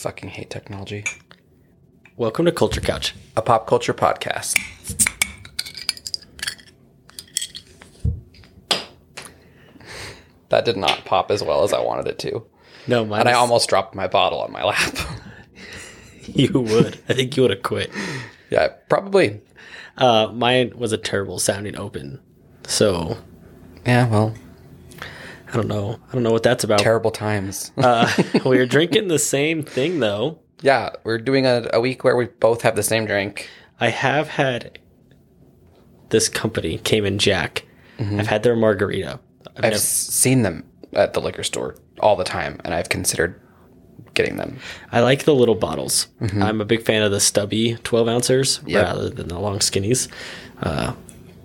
fucking hate technology. Welcome to Culture Couch. A pop culture podcast. That did not pop as well as I wanted it to. No, mine And I almost dropped my bottle on my lap. you would. I think you would have quit. yeah, probably. Uh, mine was a terrible sounding open. So Yeah, well, I don't know. I don't know what that's about. terrible times. uh, we are drinking the same thing though. yeah, we're doing a, a week where we both have the same drink. I have had this company, Cayman Jack. Mm-hmm. I've had their margarita. I've I've never- seen them at the liquor store all the time, and I've considered getting them. I like the little bottles. Mm-hmm. I'm a big fan of the stubby 12 ounces Yep. rather than the long skinnies. Uh,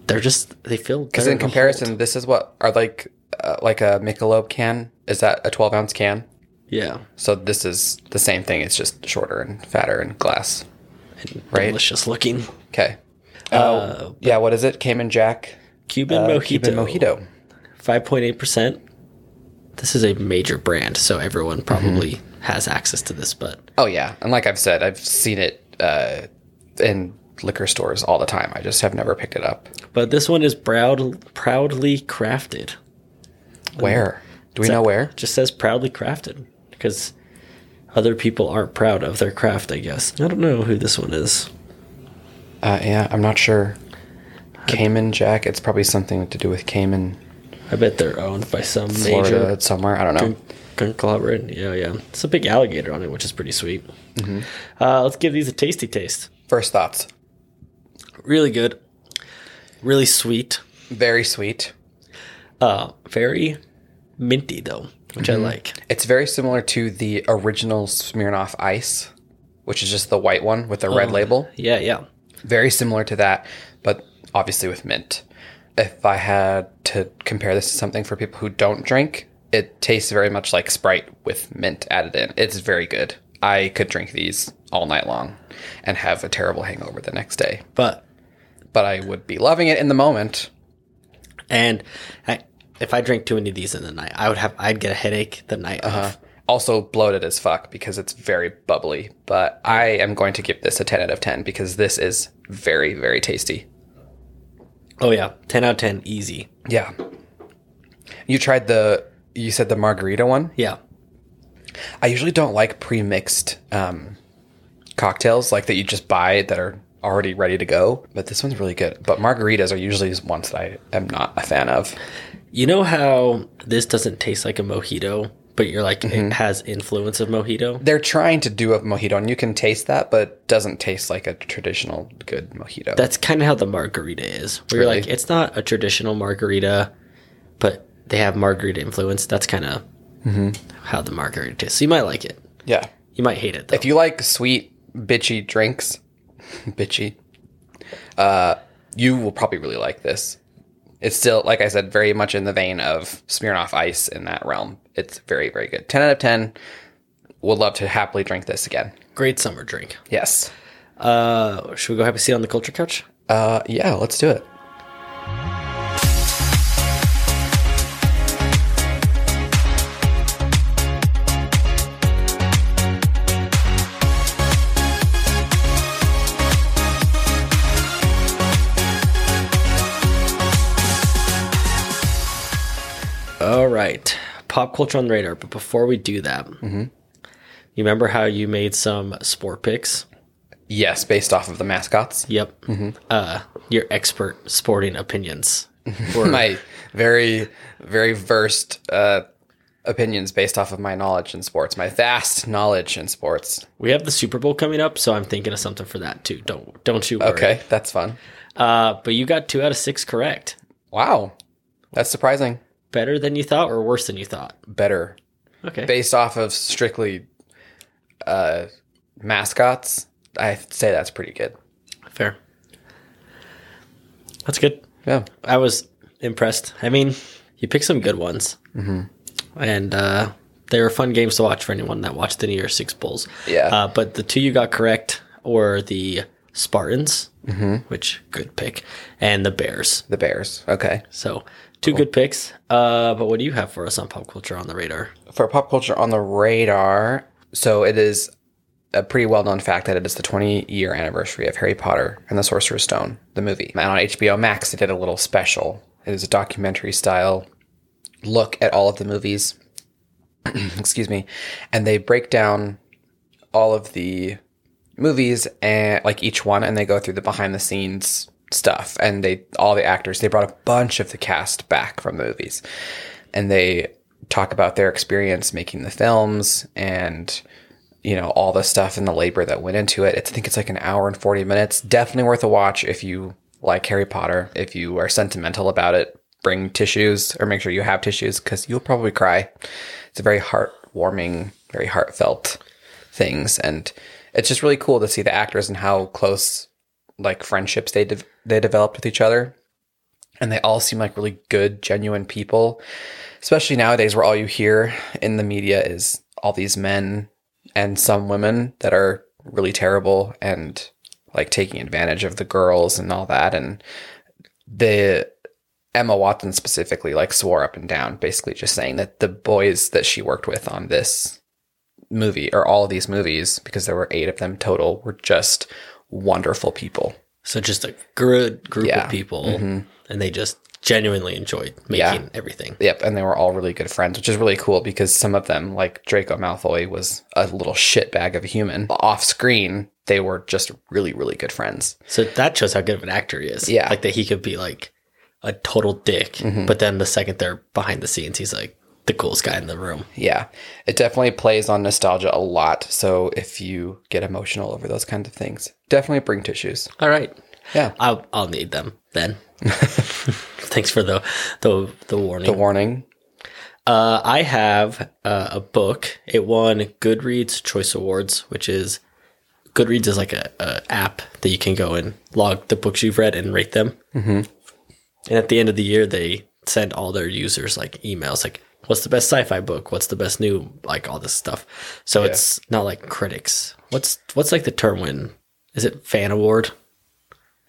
they're just they feel Because in to hold. comparison, this is what are like uh, like a Michelob can. Is that a 12 ounce can? Yeah, So this is the same thing. It's just shorter and fatter and glass. Right. delicious looking. Okay. Uh, yeah. What is it? Cayman Jack. Cuban Uh, mojito. Cuban mojito. 5.8%. This is a major brand, so everyone probably Mm-hmm. has access to this, but Oh yeah, and like I've said, I've seen it uh, in liquor stores all the time. I just have never picked it up. but this one is proud proudly crafted. Where? Do we know where? Just says proudly crafted because other people aren't proud of their craft, I guess. I don't know who this one is. Uh, yeah, I'm not sure. Cayman Jack. It's probably something to do with Cayman, I bet they're owned by some Florida, major somewhere. I don't know. con- conglomerate. Yeah, yeah. It's a big alligator on it, which is pretty sweet. Mm-hmm. Uh, let's give these a tasty taste. First thoughts. Really good. Really sweet. Very sweet. Uh, very minty though, which Mm-hmm. I like. It's very similar to the original Smirnoff Ice, which is just the white one with the red label. Yeah, yeah. Very similar to that, but obviously with mint. If I had to compare this to something for people who don't drink, it tastes very much like Sprite with mint added in. It's very good. I could drink these all night long and have a terrible hangover the next day. But But I would be loving it in the moment. And I, if I drank too many of these in the night, I would have I'd get a headache the night of. Also bloated as fuck because it's very bubbly. But I am going to give this a 10 out of 10 because this is very, very tasty. Oh yeah, ten out of ten, easy. Yeah. You tried the, you said the margarita one? Yeah, I usually don't like pre-mixed um, cocktails like that you just buy that are already ready to go, but this one's really good. But margaritas are usually ones that I am not a fan of. you know how this doesn't taste like a mojito, but you're like Mm-hmm. it has influence of mojito. They're trying to do a mojito, and you can taste that, but doesn't taste like a traditional good mojito. That's kind of how the margarita is. Where you're like, it's not a traditional margarita, but they have margarita influence. That's kind of Mm-hmm. how the margarita tastes. So you might like it. yeah. You might hate it though. If you like sweet, bitchy drinks, bitchy, uh, you will probably really like this. It's still, like I said, very much in the vein of Smirnoff Ice in that realm. It's very, very good. 10 out of 10. Would love to happily drink this again. Great summer drink. Yes. Uh, should we go have a seat on the culture couch? Uh, yeah, let's do it. Pop culture on the radar. But before we do that, Mm-hmm. you remember how you made some sport picks? Yes, based off of the mascots. Yep. Mm-hmm. Uh, your expert sporting opinions. My very, very versed uh, opinions based off of my knowledge in sports, my vast knowledge in sports. we have the Super Bowl coming up, so I'm thinking of something for that too. Don't don't you worry. Okay, that's fun. Uh, but you got two out of six correct. Wow, that's surprising. Better than you thought, or worse than you thought? Better Okay. based off of strictly uh, mascots. I say that's pretty good. Fair. That's good. Yeah, I was impressed. I mean, you picked some good ones, mm-hmm. and uh, they were fun games to watch for anyone that watched the New Year's Six Bowls. Yeah. Uh, but the two you got correct were the Spartans, Mm-hmm. which good pick, and the Bears. the Bears. Okay. So two good picks. Uh, but what do you have for us on pop culture on the radar? For pop culture on the radar, so it is a pretty well known fact that it is the 20 year anniversary of Harry Potter and the Sorcerer's Stone, the movie. And on HBO Max, they did a little special. It is a documentary style look at all of the movies. Excuse me. And they break down all of the movies and like each one and they go through the behind the scenes stuff. And they all the actors they brought a bunch of the cast back from the movies. And they talk about their experience making the films and you know all the stuff and the labor that went into it. It's, i think it's like an hour and 40 minutes. Definitely worth a watch if you like harry potter. If you are sentimental about it bring tissues or make sure you have tissues because you'll probably cry. It's a very heartwarming very heartfelt things. And it's just really cool to see the actors and how close like friendships they de- they developed with each other. And they all seem like really good genuine people. Especially nowadays where all you hear in the media is all these men and some women that are really terrible and like taking advantage of the girls and all that. And the Emma Watson specifically like swore up and down basically just saying that the boys that she worked with on this movie or all of these movies because there were 8 of them total were just wonderful people. So just a good group Yeah. of people, mm-hmm. and they just genuinely enjoyed making Yeah. everything. Yep, and they were all really good friends, which is really cool because some of them, like Draco Malfoy, was a little shitbag of a human. Off screen, they were just really, really good friends. So that shows how good of an actor he is. Yeah. like that he could be like a total dick, mm-hmm. but then the second they're behind the scenes, he's like the coolest guy in the room. Yeah, it definitely plays on nostalgia a lot. So if you get emotional over those kinds of things, definitely bring tissues. All right, Yeah. I'll I'll need them then. Thanks for the the the warning. The warning. Uh, I have uh, a book. It won Goodreads Choice Awards, which is Goodreads is like a, a app that you can go and log the books you've read and rate them. Mm-hmm. And at the end of the year, they send all their users like emails, like what's the best sci-fi book, what's the best new, like all this stuff. So it's not like critics. What's what's like the term when is it fan award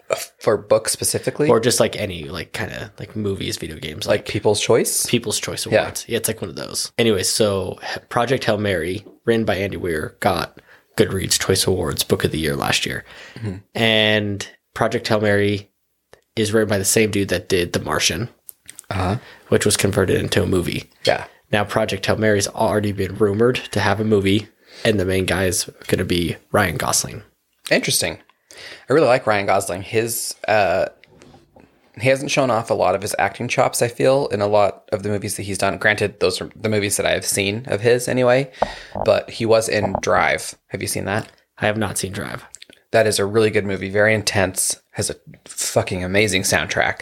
uh, For books specifically, or just like any like kind of like movies, video games, like like People's Choice. People's Choice Awards. Yeah. it's like one of those. Anyway, so Project Hail Mary, written by Andy Weir, got Goodreads Choice Awards Book of the Year last year. Mm-hmm. And Project Hail Mary is written by the same dude that did The Martian, Uh-huh. which was converted into a movie. Yeah. Now, Project Hail Mary's already been rumored to have a movie, and the main guy is going to be Ryan Gosling. Interesting. I really like Ryan Gosling. His uh he hasn't shown off a lot of his acting chops, I feel, in a lot of the movies that he's done. Granted, those are the movies that I have seen of his anyway, but he was in Drive. Have you seen that? I have not seen Drive. That is a really good movie, very intense, has a fucking amazing soundtrack.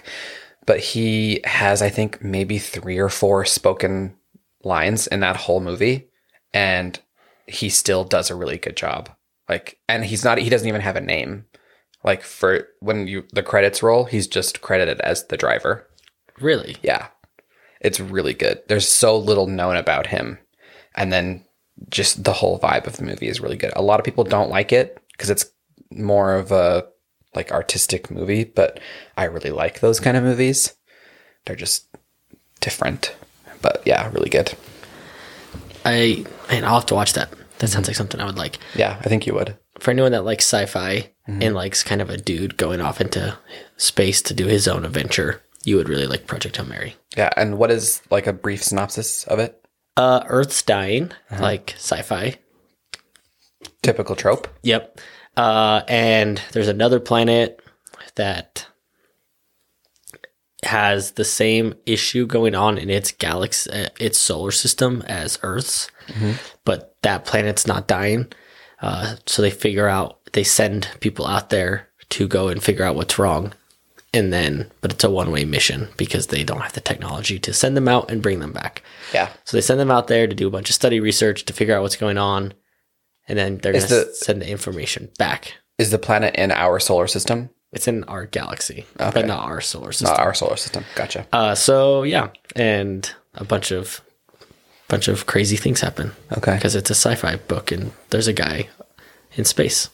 But he has, I think, maybe three or four spoken lines in that whole movie, and he still does a really good job. Like, and he's not, he doesn't even have a name. Like, for when you, the credits roll, he's just credited as the driver. Really? Yeah. It's really good. There's so little known about him. And then just the whole vibe of the movie is really good. A lot of people don't like it because it's more of a like artistic movie, but I really like those kind of movies. They're just different. But yeah, really good. I, man, I'll have to watch that. That sounds like something I would like. Yeah, I think you would. for anyone that likes sci-fi and likes kind of a dude going off into space to do his own adventure, you would really like Project Hail Mary. Yeah, and what is like a brief synopsis of it? Uh, Earth's dying, like sci-fi. Typical trope. Yep. Uh, and there's another planet that has the same issue going on in its galaxy, uh, its solar system as Earth's, but that planet's not dying. Uh, so they figure out, they send people out there to go and figure out what's wrong. And then, but it's a one way mission because they don't have the technology to send them out and bring them back. Yeah. So they send them out there to do a bunch of study research to figure out what's going on. And then they're going to the- send the information back. Is the planet in our solar system? It's in our galaxy, Okay. but not our solar system. Not our solar system. Gotcha. Uh, so yeah, and a bunch of bunch of crazy things happen Okay. because it's a sci-fi book and there's a guy in space.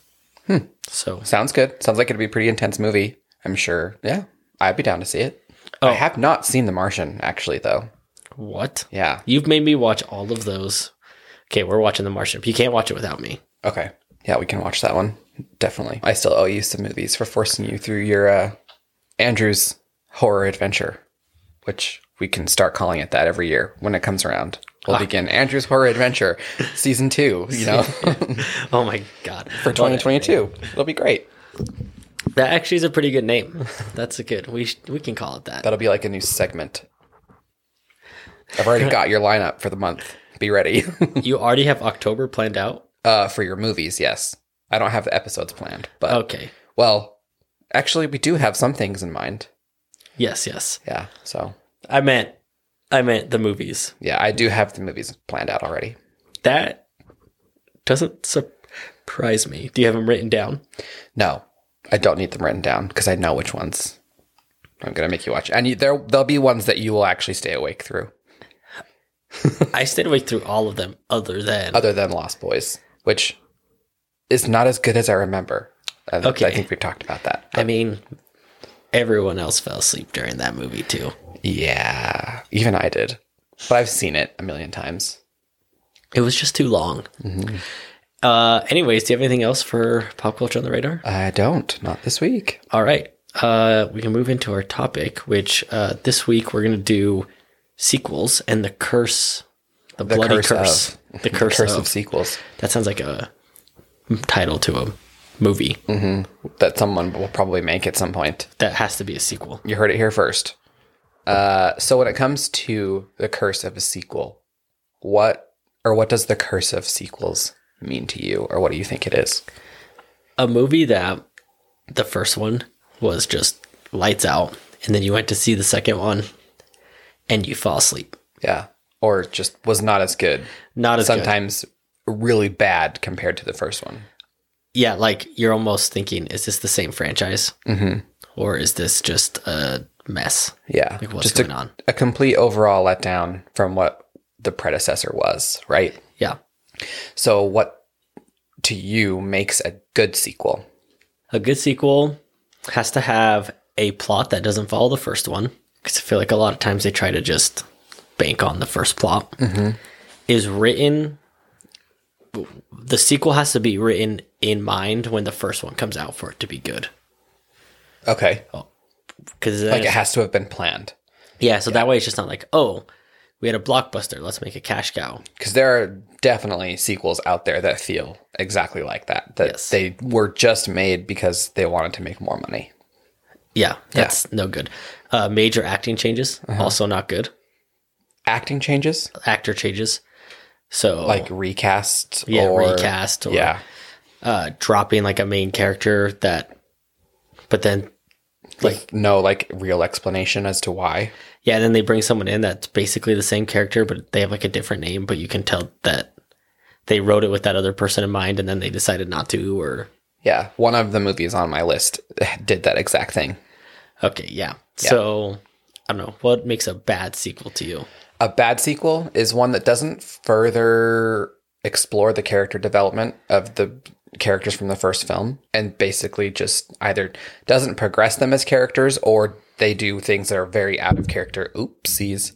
Hmm. So Sounds good. Sounds like it'd be a pretty intense movie. I'm sure. Yeah, I'd be down to see it. Oh. I have not seen The Martian actually, though. what? Yeah. You've made me watch all of those. Okay, we're watching The Martian. You can't watch it without me. Okay. Yeah, we can watch that one. Definitely. I still owe you some movies for forcing you through your uh, Andrew's horror adventure, which we can start calling it that every year when it comes around. We'll begin Andrew's horror adventure, season two. You know, Oh my god. for 2022. It'll be great. That actually is a pretty good name. That's a good. We sh- we can call it that. That'll be like a new segment. I've already got your lineup for the month. Be ready You already have October planned out. uh, for your movies. Yes, I don't have the episodes planned, but Okay. well, actually, we do have some things in mind. Yes, yes. Yeah, so I meant, I meant the movies. yeah, I do have the movies planned out already. That doesn't surprise me. Do you have them written down? No, I don't need them written down because I know which ones I'm gonna make you watch, and you, there there'll be ones that you will actually stay awake through, I stayed awake through all of them, other than other than Lost Boys, which is not as good as I remember. I, Okay. I think we've talked about that. I mean, everyone else fell asleep during that movie too. Yeah, even I did, but I've seen it a million times. It was just too long. Uh, anyways, do you have anything else for pop culture on the radar? I don't, not this week. All right. Uh, we can move into our topic, which uh, this week we're going to do sequels and the curse, the, The bloody curse, curse, of the curse, curse of. of sequels That sounds like a title to a movie. that someone will probably make at some point. That has to be a sequel. You heard it here first. Uh, so when it comes to the curse of a sequel, what or what does the curse of sequels mean to you, or what do you think it is? A movie that the first one was just lights out, and then you went to see the second one, and you fall asleep. Yeah, or just was not as good. Not as good. Sometimes really bad compared to the first one. Yeah, like you're almost thinking, is this the same franchise, mm-hmm. or is this just a mess? Yeah, Like, what's just going a, on? a complete overall letdown from what the predecessor was, right? Yeah, So, what to you makes a good sequel? a good sequel has to have a plot that doesn't follow the first one because I feel like a lot of times they try to just bank on the first plot. Is written. The sequel has to be written in mind when the first one comes out for it to be good. Okay, oh, Because like it has to have been planned. yeah, so that way it's just not like oh, we had a blockbuster, let's make a cash cow. because there are definitely sequels out there that feel exactly like that. That Yes. they were just made because they wanted to make more money. Yeah, that's no good. Uh, major acting changes also not good. Acting changes, Actor changes, so like recast, yeah, or, recast or yeah, uh, dropping like a main character that, but then like no like real explanation as to why. yeah, then they bring someone in that's basically the same character, but they have like a different name, but you can tell that they wrote it with that other person in mind, and then they decided not to, or Yeah, one of the movies on my list did that exact thing. Okay, yeah. So I don't know what makes a bad sequel to you. A bad sequel is one that doesn't further explore the character development of the characters from the first film and basically just either doesn't progress them as characters or they do things that are very out of character. Oopsies.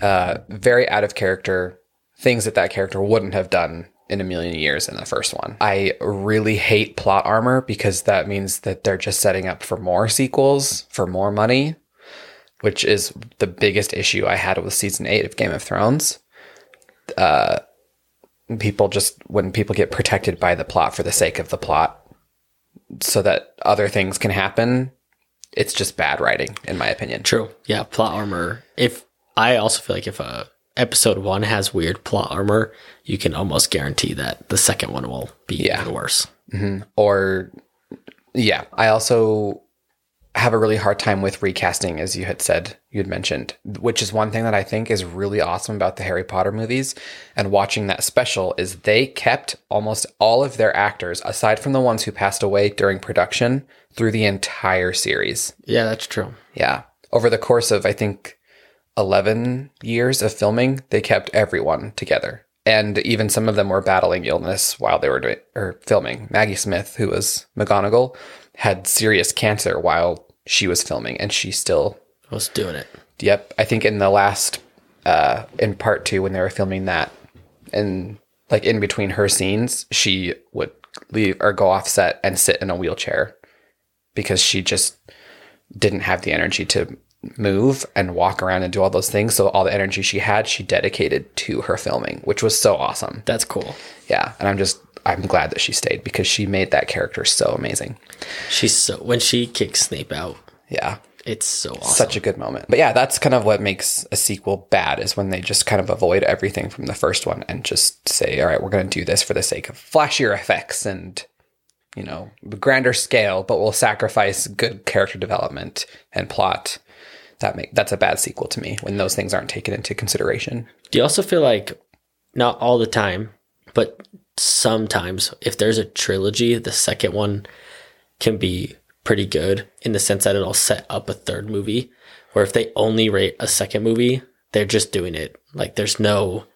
Uh, very out of character things that that character wouldn't have done in a million years in the first one. I really hate plot armor because that means that they're just setting up for more sequels for more money which is the biggest issue I had with season eight of Game of Thrones. Uh, people just when people get protected by the plot for the sake of the plot, so that other things can happen, it's just bad writing, in my opinion. True. Yeah, plot armor. If I also feel like if a episode one has weird plot armor, you can almost guarantee that the second one will be Yeah. even worse. Mm-hmm. Or, yeah, I also have a really hard time with recasting, as you had said, you had mentioned, which is one thing that I think is really awesome about the Harry Potter movies and watching that special is they kept almost all of their actors, aside from the ones who passed away during production, through the entire series. Yeah, that's true. Yeah. Over the course of, I think, 11 years of filming, they kept everyone together. And even some of them were battling illness while they were doing, or filming. Maggie Smith, who was McGonagall, had serious cancer while she was filming, and she still, was doing it. yep. I think in the last, uh, in part two, when they were filming that, and like in between her scenes, she would leave or go off set and sit in a wheelchair because she just didn't have the energy to move and walk around and do all those things. So all the energy she had, she dedicated to her filming, which was so awesome. That's cool. Yeah, and I'm just I'm glad that she stayed because she made that character so amazing. She's so when she kicks Snape out, Yeah. it's so awesome. Such a good moment. But yeah, that's kind of what makes a sequel bad is when they just kind of avoid everything from the first one and just say, all right, we're going to do this for the sake of flashier effects and, you know, grander scale, but we'll sacrifice good character development and plot. That make that's a bad sequel to me when those things aren't taken into consideration. Do you also feel like not all the time, but sometimes if there's a trilogy, the second one can be pretty good in the sense that it'll set up a third movie. Where if they only rate a second movie, they're just doing it. Like there's no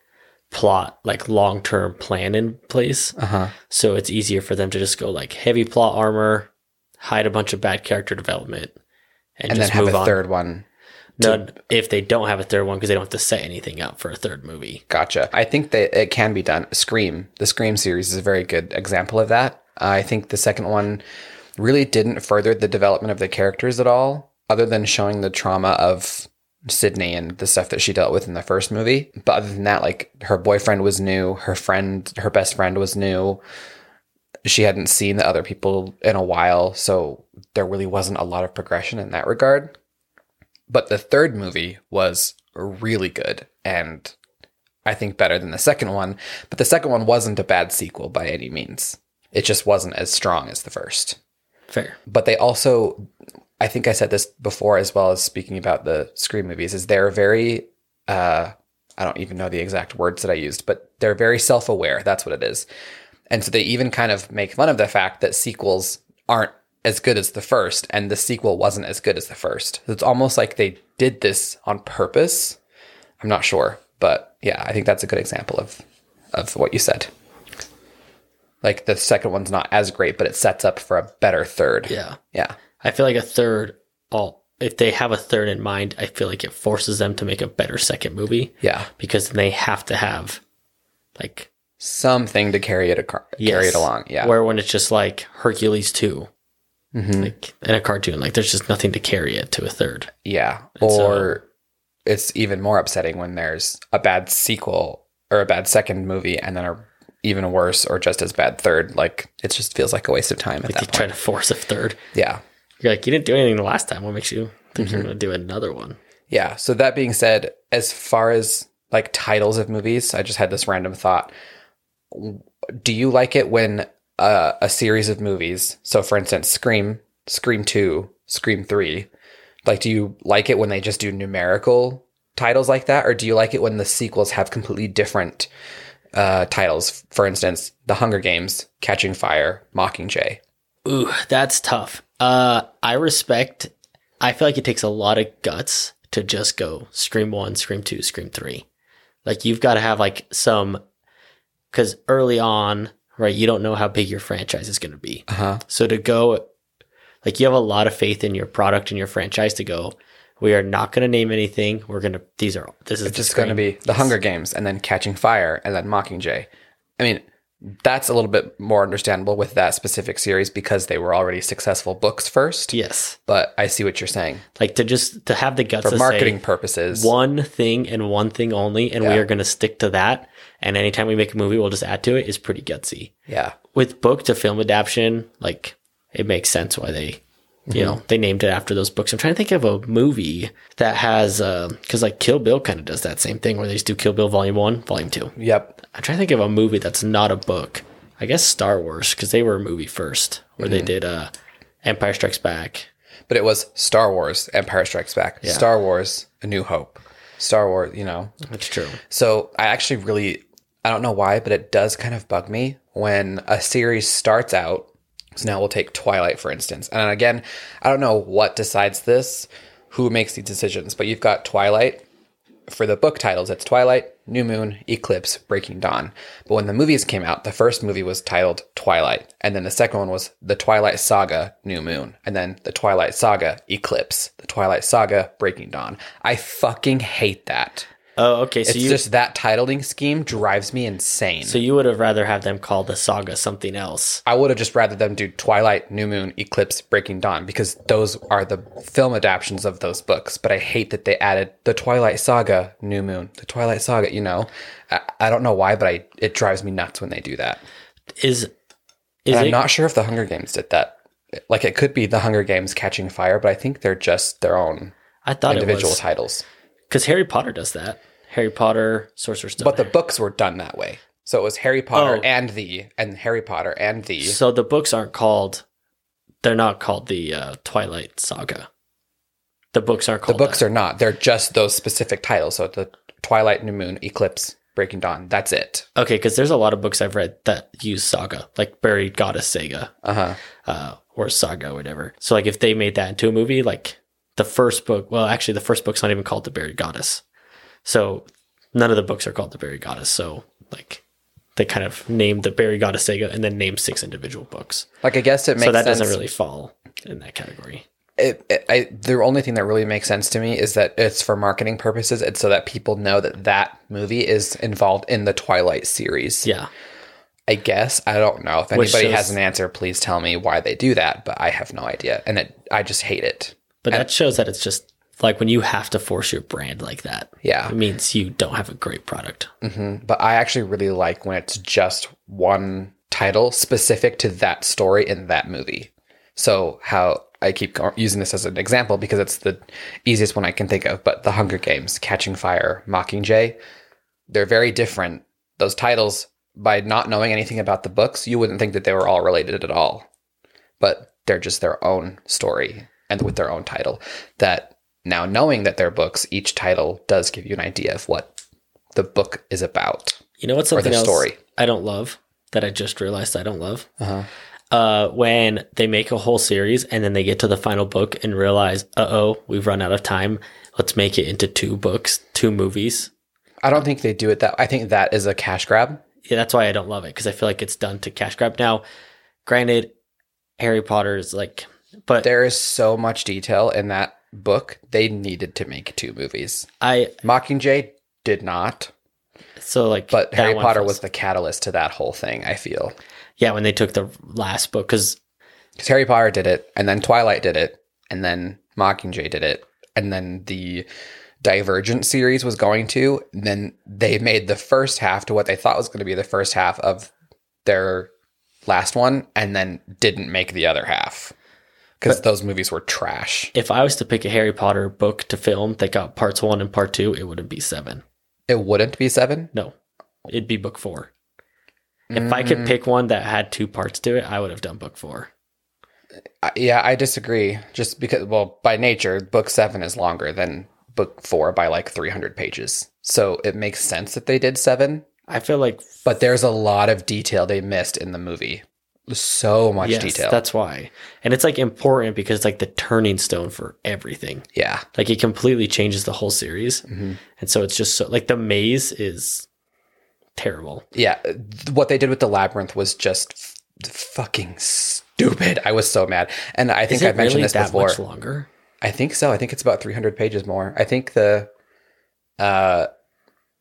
plot, like long term plan in place. Uh-huh. So it's easier for them to just go like heavy plot armor, hide a bunch of bad character development, and, And then just have a on. third one No, if they don't have a third one because they don't have to set anything up for a third movie. Gotcha. I think that it can be done. Scream, the Scream series is a very good example of that. I think the second one really didn't further the development of the characters at all, other than showing the trauma of Sydney and the stuff that she dealt with in the first movie. But other than that, like her boyfriend was new, her friend, her best friend was new. She hadn't seen the other people in a while, so there really wasn't a lot of progression in that regard. But the third movie was really good and I think better than the second one. But the second one wasn't a bad sequel by any means. It just wasn't as strong as the first. Fair. But they also, I think I said this before as well as speaking about the Scream movies, is they're very, uh, I don't even know the exact words that I used, but they're very self aware. That's what it is. And so they even kind of make fun of the fact that sequels aren't as good as the first, and the sequel wasn't as good as the first. It's almost like they did this on purpose. I'm not sure, but yeah, I think that's a good example of of what you said. Like the second one's not as great, but it sets up for a better third. Yeah. Yeah. I feel like a third, all if they have a third in mind, I feel like it forces them to make a better second movie Yeah. because they have to have like Something to carry it acar- carry it along. Yeah. Where when it's just like Hercules 2 Mhm. like in a cartoon, like there's just nothing to carry it to a third. Yeah. And so- Or it's even more upsetting when there's a bad sequel or a bad second movie and then a even worse or just as bad third. Like it just feels like a waste of time Like they point. try to force a third. yeah. You're like, you didn't do anything the last time. What makes you think Mm-hmm. you're going to do another one? Yeah. So that being said, as far as like titles of movies, I just had this random thought. Do you like it when uh, a series of movies, so for instance, Scream, Scream 2, Scream 3, like do you like it when they just do numerical titles like that or do you like it when the sequels have completely different uh, titles? For instance, The Hunger Games, Catching Fire, Mockingjay. Ooh, that's tough. Uh, I respect. I feel like it takes a lot of guts to just go Scream One, Scream Two, Scream Three. Like you've got to have like some, because early on, right? You don't know how big your franchise is going to be. Uh-huh. So to go, like you have a lot of faith in your product and your franchise to go. We are not going to name anything. We're going to. These are. This is just going to be The Hunger Games and then Catching Fire and then Mockingjay. I mean, that's a little bit more understandable with that specific series because they were already successful books first. Yes, But I see what you're saying. like to just to have the guts For marketing purposes, one thing and one thing only, and we are going to stick to that. And anytime we make a movie, we'll just add to it is pretty gutsy. yeah, With book to film adaptation, like it makes sense why they, you know, mm-hmm. they named it after those books. I'm trying to think of a movie that has, uh, because like Kill Bill kind of does that same thing where they just do Kill Bill Volume One, Volume Two. yep, I'm trying to think of a movie that's not a book. I guess Star Wars because they were a movie first, where they mm-hmm. did uh, Empire Strikes Back. but it was Star Wars, Empire Strikes Back, yeah. Star Wars, A New Hope, Star Wars. You know, That's true. So I actually really, I don't know why, but it does kind of bug me when a series starts out. So now we'll take Twilight, for instance. And again, I don't know what decides this, who makes these decisions, but you've got Twilight. For the book titles, it's Twilight, New Moon, Eclipse, Breaking Dawn. But when the movies came out, the first movie was titled Twilight. And then the second one was The Twilight Saga, New Moon. And then The Twilight Saga, Eclipse. The Twilight Saga, Breaking Dawn. I fucking hate that. Oh, okay. So It's you just that titling scheme drives me insane. so you would have rather have them call the saga something else. I would have just rather them do Twilight, New Moon, Eclipse, Breaking Dawn because those are the film adaptations of those books. But I hate that they added the Twilight Saga, New Moon, the Twilight Saga. You know, I, I don't know why, but I it drives me nuts when they do that. Is is I'm not sure if the Hunger Games did that. Like it could be the Hunger Games Catching Fire, but I think they're just their own I thought individual titles. Because Harry Potter does that. Harry Potter, Sorcerer's Stone. But the books were done that way. So it was Harry Potter Oh. and the and Harry Potter and the so the books aren't called. They're not called the uh, Twilight Saga. The books aren't called The called. books are not. They're just those specific titles. So the Twilight, New Moon, Eclipse, Breaking Dawn. That's it. okay because there's a lot of books I've read that use saga, like Buried Goddess Saga. Uh huh. uh, or saga, or whatever. So like if they made that into a movie, like the first book, well, actually the first book's not even called The Buried Goddess. So none of the books are called The Buried Goddess. So like they kind of named the Buried Goddess saga and then named six individual books. Like I guess it makes so that sense. doesn't really fall in that category. It, it, I, the only thing that really makes sense to me is that it's for marketing purposes. It's so that people know that that movie is involved in the Twilight series. Yeah. I guess I don't know if Which anybody shows- has an answer. Please tell me why they do that. But I have no idea, and it, I just hate it. But that shows that it's just like when you have to force your brand like that, Yeah. it means you don't have a great product. Mm-hmm. but I actually really like when it's just one title specific to that story in that movie. So how I keep using this as an example because it's the easiest one I can think of. But The Hunger Games, Catching Fire, Mockingjay, they're very different. Those titles, by not knowing anything about the books, you wouldn't think that they were all related at all. But they're just their own story and with their own title. That now knowing that they're books, each title does give you an idea of what the book is about. You know what's something else story. I don't love that I just realized I don't love? Uh-huh. Uh, when they make a whole series and then they get to the final book and realize, uh oh, we've run out of time. Let's make it into two books, two movies. I don't think they do it that. I think that is a cash grab. Yeah, that's why I don't love it because I feel like it's done to cash grab. Now, granted, Harry Potter is like, but There is so much detail in that book. They needed to make two movies. I Mockingjay did not, so like, but Harry Potter was the catalyst to that whole thing. I feel yeah when they took the last book because because Harry Potter did it, and then Twilight did it, and then Mockingjay did it, and then the Divergent series was going to. And then they made the first half to what they thought was going to be the first half of their last one, and then didn't make the other half because those movies were trash. if I was to pick a Harry Potter book to film that got parts one and part two, it wouldn't be seven. It wouldn't be seven. No, it'd be book four. If I could mm. pick one that had two parts to it, I would have done book four. Yeah, I disagree. Just because, well, by nature, book seven is longer than book four by like 300 pages. So it makes sense that they did seven, I feel like but there's a lot of detail they missed in the movie. So much yes, detail. that's why, and it's like important because it's like the turning stone for everything. yeah. Like it completely changes the whole series, and so it's just so like the maze is terrible. Yeah. What they did with the labyrinth was just f- fucking stupid. I was so mad. And I think I've mentioned really this that before. much longer? I think so. I think it's about 300 pages more. I think the uh,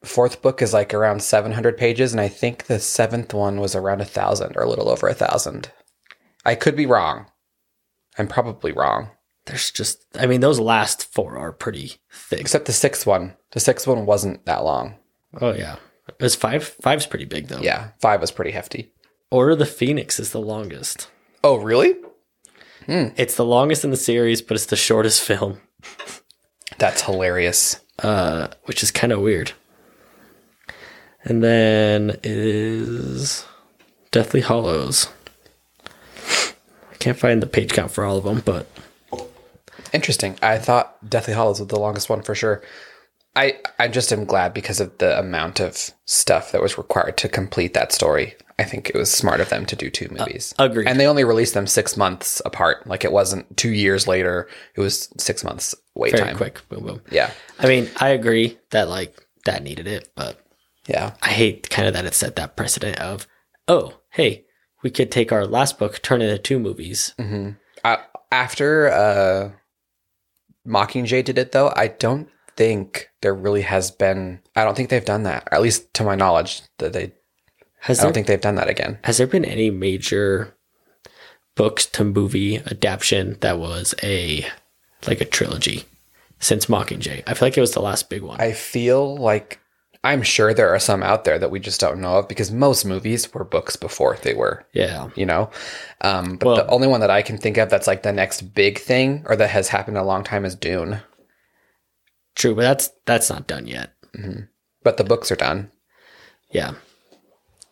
fourth book is like around 700 pages, and I think the seventh one was around a thousand or a little over a thousand. I could be wrong. I'm probably wrong. There's just, I mean, those last four are pretty thick. Except the sixth one. The sixth one wasn't that long. Oh yeah, it was five. Five's pretty big though. Yeah, five was pretty hefty. Order of the Phoenix is the longest. Oh, really? It's the longest in the series, but it's the shortest film, That's hilarious. uh, which is kind of weird. And then it is Deathly Hallows. I can't find the page count for all of them, but Interesting. I thought Deathly Hallows was the longest one for sure. I I just am glad because of the amount of stuff that was required to complete that story. I think it was smart of them to do two movies. Uh, agreed. And they only released them six months apart. Like it wasn't two years later. It was six months wait very time. quick. Boom, boom. Yeah. I mean, I agree that like that needed it, but Yeah. I hate kind of that it set that precedent of, oh, hey, we could take our last book, turn it into two movies. I, after uh, Mockingjay did it though, I don't think there really has been. I don't think they've done that. At least to my knowledge, that they. Has I there don't think they've done that again. has there been any major books to movie adaptation that was a like a trilogy since Mockingjay? I feel like it was the last big one. I feel like I'm sure there are some out there that we just don't know of because most movies were books before they were yeah. you know um, but Well- the only one that i can think of that's like the next big thing or that has happened a long time is dune True, but that's that's not done yet. but the books are done Yeah.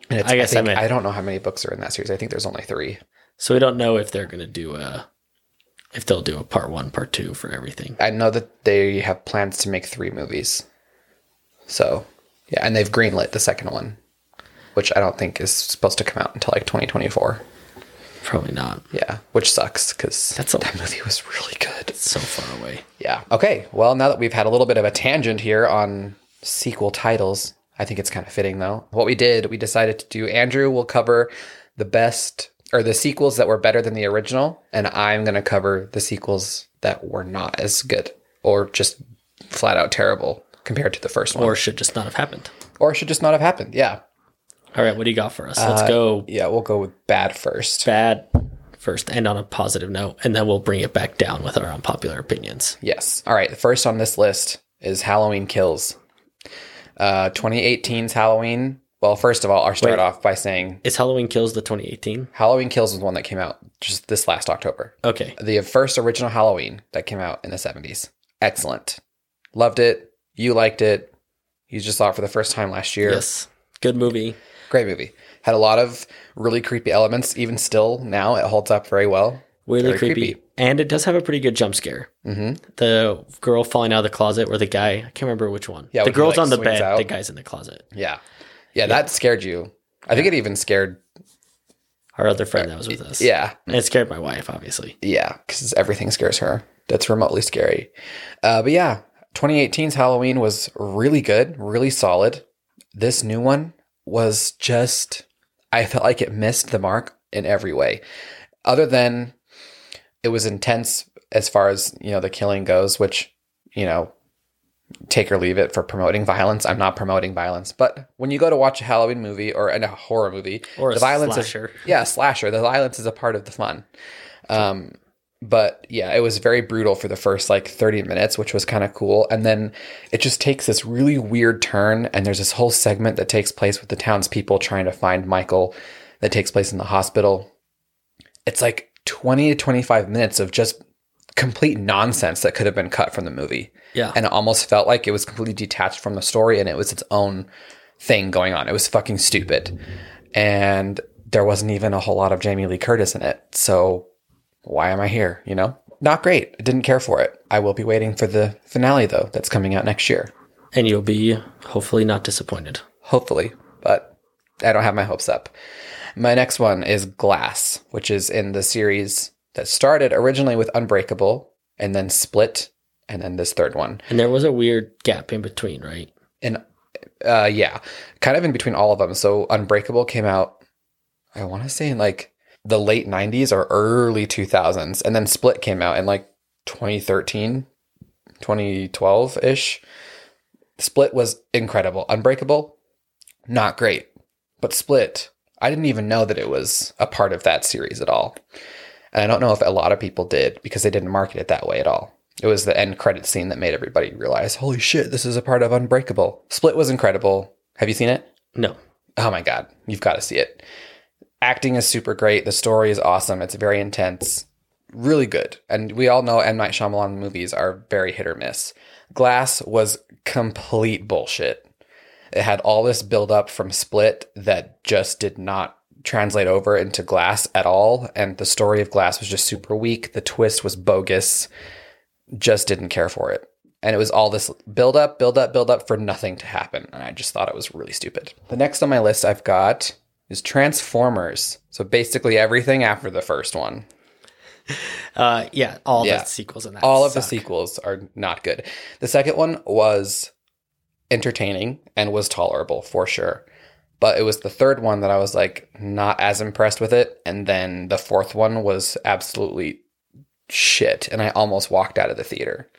and it's, I guess I think, meant- I don't know how many books are in that series i think there's only three So we don't know if they're gonna do a if they'll do a part one, part two for everything. i know that they have plans to make three movies so yeah and they've greenlit the second one which i don't think is supposed to come out until like 2024 Probably not. yeah which sucks because That's a- that movie was really good It's so far away. Yeah. Okay. Well, now that we've had a little bit of a tangent here on sequel titles, I think it's kind of fitting though. What we did, we decided to do Andrew will cover the best or the sequels that were better than the original, and I'm going to cover the sequels that were not as good or just flat out terrible compared to the first one Or should just not have happened. or should just not have happened. Yeah. All right, what do you got for us? Let's Uh, go Yeah, we'll go with bad first. bad first, and on a positive note, and then we'll bring it back down with our unpopular opinions. Yes. All right. The first on this list is Halloween Kills. Uh, 2018's Halloween. Well, first of all, I'll start Wait. off by saying Is Halloween Kills the 2018? Halloween Kills was one that came out just this last October. Okay. The first original Halloween that came out in the 70s. Excellent. Loved it. You liked it. You just saw it for the first time last year. Yes. Good movie. Great movie. Had a lot of really creepy elements. Even still, now it holds up very well. Weirdly Very creepy. creepy. And it does have a pretty good jump scare. hmm The girl falling out of the closet, or the guy, I can't remember which one. Yeah, the he, girl's like, on the bed, out. the guy's in the closet. Yeah. yeah. that scared you. I think it even scared. Our other friend that was with us. Yeah. And it scared my wife, obviously. Yeah, because everything scares her. That's remotely scary. Uh, but yeah, 2018's Halloween was really good, really solid. This new one was just, I felt like it missed the mark in every way. Other than it was intense as far as, you know, the killing goes, which, you know, take or leave it for promoting violence. I'm not promoting violence. But when you go to watch a Halloween movie or a horror movie, Or a the violence slasher. is yeah, slasher. The violence is a part of the fun. Um, but yeah, it was very brutal for the first like 30 minutes, which was kind of cool. And then it just takes this really weird turn, and there's this whole segment that takes place with the townspeople trying to find Michael that takes place in the hospital. It's like 20 to 25 minutes of just complete nonsense that could have been cut from the movie. Yeah. And it almost felt like it was completely detached from the story and it was its own thing going on. It was fucking stupid. And there wasn't even a whole lot of Jamie Lee Curtis in it. So why am I here? You know? Not great. I didn't care for it. I will be waiting for the finale though, that's coming out next year. and you'll be hopefully not disappointed. Hopefully. But I don't have my hopes up. My next one is Glass, which is in the series that started originally with Unbreakable and then split and then this third one. And there was a weird gap in between, right? And uh yeah, kind of in between all of them. So Unbreakable came out I want to say in like the late 90s or early 2000s and then Split came out in like 2013, 2012ish. Split was incredible. Unbreakable not great. But Split, I didn't even know that it was a part of that series at all. And I don't know if a lot of people did because they didn't market it that way at all. It was the end credit scene that made everybody realize, holy shit, this is a part of Unbreakable. Split was incredible. Have you seen it? No. Oh my God, you've got to see it. Acting is super great. The story is awesome. It's very intense. Really good. And we all know M. Night Shyamalan movies are very hit or miss. Glass was complete bullshit. It had all this build up from Split that just did not translate over into Glass at all. And the story of Glass was just super weak. The twist was bogus. Just didn't care for it. And it was all this build up, build up, build up for nothing to happen. And I just thought it was really stupid. The next on my list I've got is Transformers. So basically everything after the first one. Uh, yeah, all Yeah. the sequels in that. All of the sequels are not good. The second one was entertaining and was tolerable for sure. But it was the third one that I was like not as impressed with it. And then the fourth one was absolutely shit. And I almost walked out of the theater.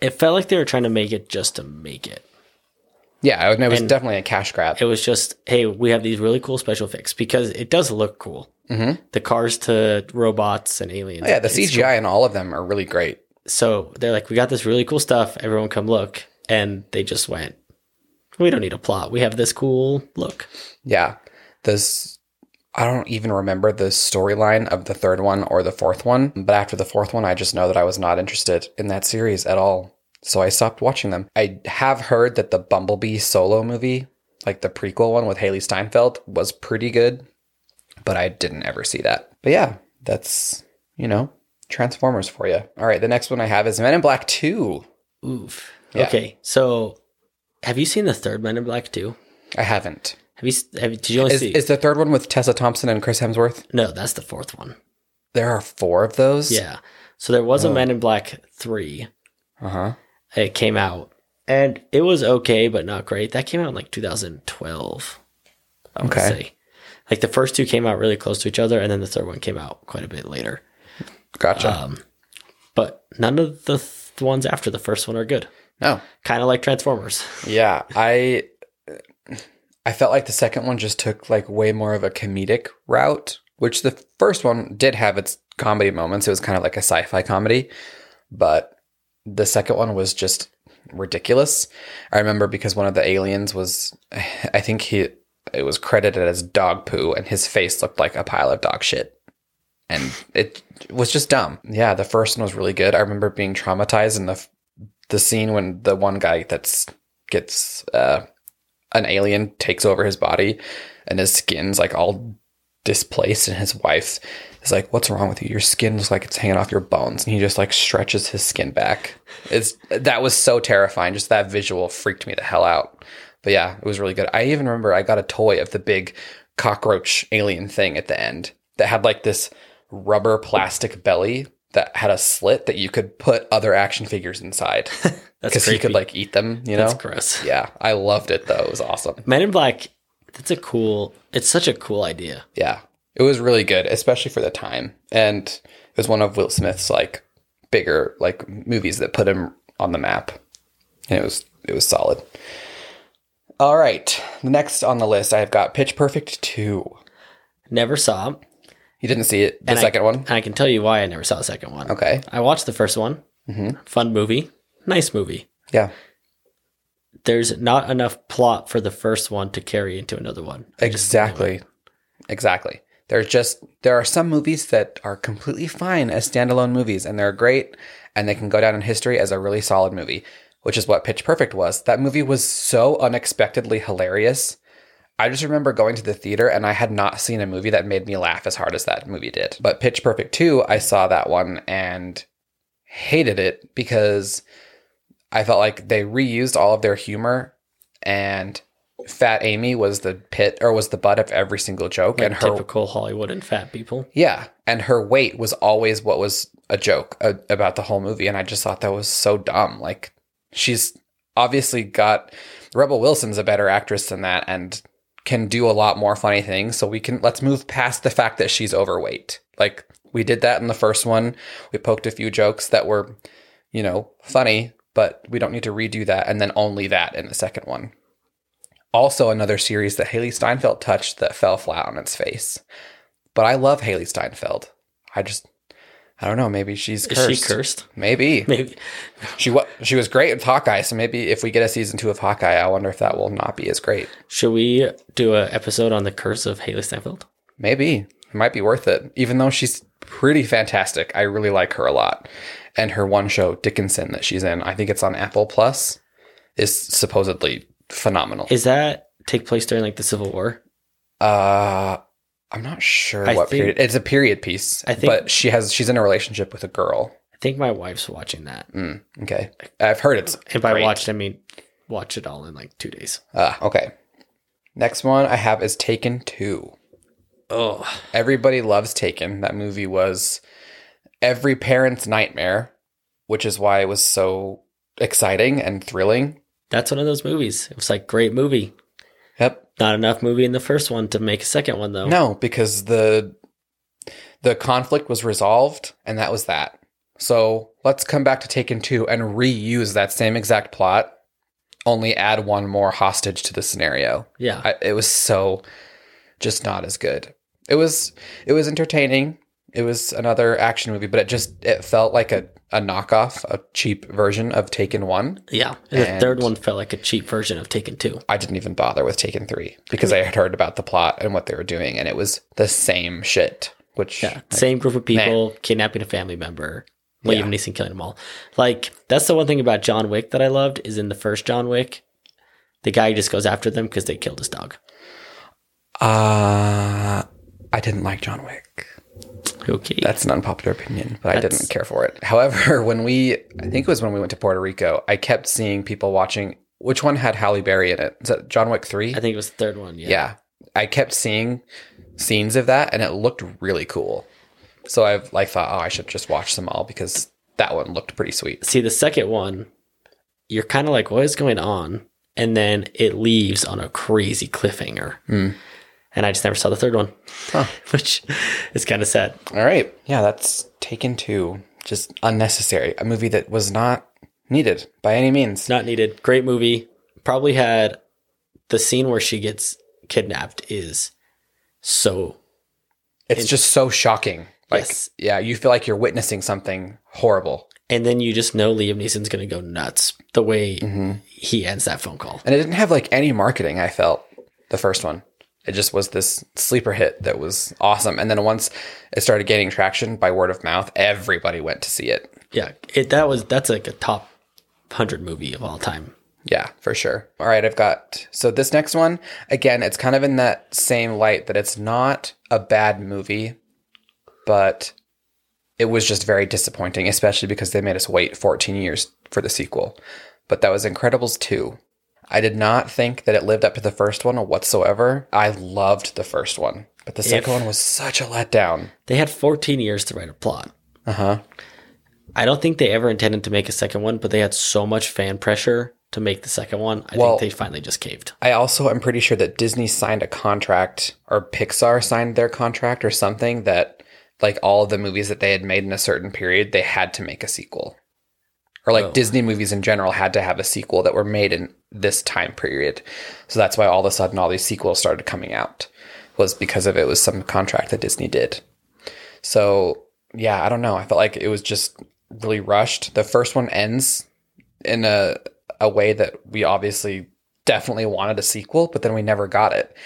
it felt like they were trying to make it just to make it. Yeah, it was And- definitely a cash grab. It was just, hey, we have these really cool special effects because it does look cool. Mm-hmm. The cars to robots and aliens. yeah, the CGI in all of them are really great. So they're like, we got this really cool stuff. Everyone come look. And they just went, we don't need a plot. We have this cool look. Yeah. This I don't even remember the storyline of the third one or the fourth one, but after the fourth one I just know that I was not interested in that series at all. So I stopped watching them. I have heard that the Bumblebee solo movie, like the prequel one with Hailee Steinfeld, was pretty good, but I didn't ever see that. But yeah, that's, you know, Transformers for you. All right, the next one I have is Men in Black 2. Oof. Yeah. Okay. So have you seen the third Men in Black 2? I haven't. Have you, have, you- did you only Is, see? is the third one with Tessa Thompson and Chris Hemsworth? no, that's the fourth one. There are four of those? Yeah. So there was a Oh. Men in Black 3. Uh huh. It came out and it was okay, but not great. That came out in like 2012. I would Okay. say. Like the first two came out really close to each other, and then the third one came out quite a bit later. Gotcha. Um, but none of the th- ones after the first one are good. no. Kind of like Transformers. Yeah, I I felt like the second one just took like way more of a comedic route, which the first one did have its comedy moments. It was kind of like a sci-fi comedy, but the second one was just ridiculous. I remember because one of the aliens was I think he it was credited as dog poo and his face looked like a pile of dog shit. And it was just dumb. Yeah, the first one was really good. I remember being traumatized in the the scene when the one guy that's gets uh, an alien takes over his body and his skin's like all displaced and his wife is like what's wrong with you? Your skin looks like it's hanging off your bones. And he just like stretches his skin back. It's that was so terrifying. Just that visual freaked me the hell out. But yeah it was really good. I even remember i got a toy of the big cockroach alien thing at the end that had like this rubber plastic belly that had a slit that you could put other action figures inside because he could like eat them you know? That's gross. yeah i loved it though. It was awesome. Men in Black. That's a cool. It's such a cool idea. yeah it was really good especially for the time and it was one of will smith's like bigger like movies that put him on the map and it was it was solid all right the next on the list i've got pitch perfect 2 Never saw. you didn't see it the and I- second one And I can tell you why I never saw the second one. okay I watched the first one. Mhm. Fun movie. Nice movie. yeah There's not enough plot for the first one to carry into another one. Exactly. Exactly. There's just there are some movies that are completely fine as standalone movies and they're great and they can go down in history as a really solid movie, which is what Pitch Perfect was. That movie was so unexpectedly hilarious. I just remember going to the theater and I had not seen a movie that made me laugh as hard as that movie did. But Pitch Perfect 2, I saw that one and hated it because I felt like they reused all of their humor and Fat Amy was the pit or was the butt of every single joke Like and her typical Hollywood and fat people. yeah, and her weight was always what was a joke uh, about the whole movie and I just thought that was so dumb. Like she's obviously got Rebel Wilson's a better actress than that and can do a lot more funny things, so we can let's move past the fact that she's overweight. Like we did that in the first one. We poked a few jokes that were, you know, funny, but we don't need to redo that and then only that in the second one. Also, another series that Hailee Steinfeld touched that fell flat on its face. But I love Hailee Steinfeld. I just, I don't know. Maybe she's cursed. Is she cursed? Maybe Maybe. she wa- she was great with Hawkeye. So maybe if we get a season two of Hawkeye, I wonder if that will not be as great. Should we do an episode on the curse of Hailee Steinfeld? Maybe it might be worth it. Even though she's pretty fantastic, I really like her a lot. And her one show, Dickinson, that she's in, I think it's on Apple Plus, is supposedly phenomenal. Is that take place during like the Civil War? Uh, I'm not sure I what think- period. It's a period piece. I think- but she has she's in a relationship with a girl. I think my wife's watching that. Mm, okay, I've heard it's If great. watched, I mean watch it all in like two days. Ah, okay. Next one I have is Taken Two. Oh, Everybody loves Taken. That movie was every parent's nightmare, which is why it was so exciting and thrilling. that's one of those movies. It was like great movie. Yep. Not enough movie in the first one to make a second one though. No, because the the conflict was resolved, and that was that. So let's come back to Taken 2 and reuse that same exact plot, only add one more hostage to the scenario. Yeah. I, it was so just not as good. It was it was entertaining. It was another action movie, but it just it felt like a, a knockoff, a cheap version of Taken 1. yeah. And the third one felt like a cheap version of Taken 2. I didn't even bother with Taken 3 because I had heard about the plot and what they were doing and it was the same shit, which Yeah. Same group of people kidnapping a family member, Liam Yeah. Neeson killing them all. Like, that's the one thing about John Wick that I loved is in the first John Wick, the guy just goes after them because they killed his dog. uh I didn't like John Wick. Okay. That's an unpopular opinion, but I didn't care for it. However, when we, I think it was when we went to Puerto Rico, I kept seeing people watching. Which one had Halle Berry in it? Is that John Wick three? I think it was the third one. Yeah. yeah, I kept seeing scenes of that, and it looked really cool. So I've like thought, oh, I should just watch them all because that one looked pretty sweet. See, the second one, you're kind of like, what is going on? And then it leaves on a crazy cliffhanger. Hmm. And I just never saw the third one, which is kind of sad. All right, yeah, that's Taken two, just unnecessary. A movie that was not needed by any means. Not needed. Great movie. Probably had the scene where she gets kidnapped is so It's just so shocking. Like, Yes. yeah, you feel like you're witnessing something horrible. and then you just know Liam Neeson's going to go nuts the way Mm-hmm. he ends that phone call. And it didn't have like any marketing, I felt, the first one. It just was this sleeper hit that was awesome. And then once it started gaining traction by word of mouth, everybody went to see it. Yeah, it that was that's like a top 100 movie of all time. Yeah, for sure. All right, I've got so this next one, again, it's kind of in that same light that it's not a bad movie, but it was just very disappointing, especially because they made us wait 14 years for the sequel. But that was Incredibles 2. I did not think that it lived up to the first one whatsoever. I loved the first one, but the second one was such a letdown. They had 14 years to write a plot. Uh huh. I don't think they ever intended to make a second one, but they had so much fan pressure to make the second one. I Well- think they finally just caved. I also am pretty sure that Disney signed a contract or Pixar signed their contract or something that like all of the movies that they had made in a certain period, they had to make a sequel. Or like Oh. Disney movies in general had to have a sequel that were made in this time period. So that's why all of a sudden all these sequels started coming out was because of it was some contract that Disney did. So yeah, I don't know. I felt like it was just really rushed. The first one ends in a a way that we obviously definitely wanted a sequel, but then we never got it.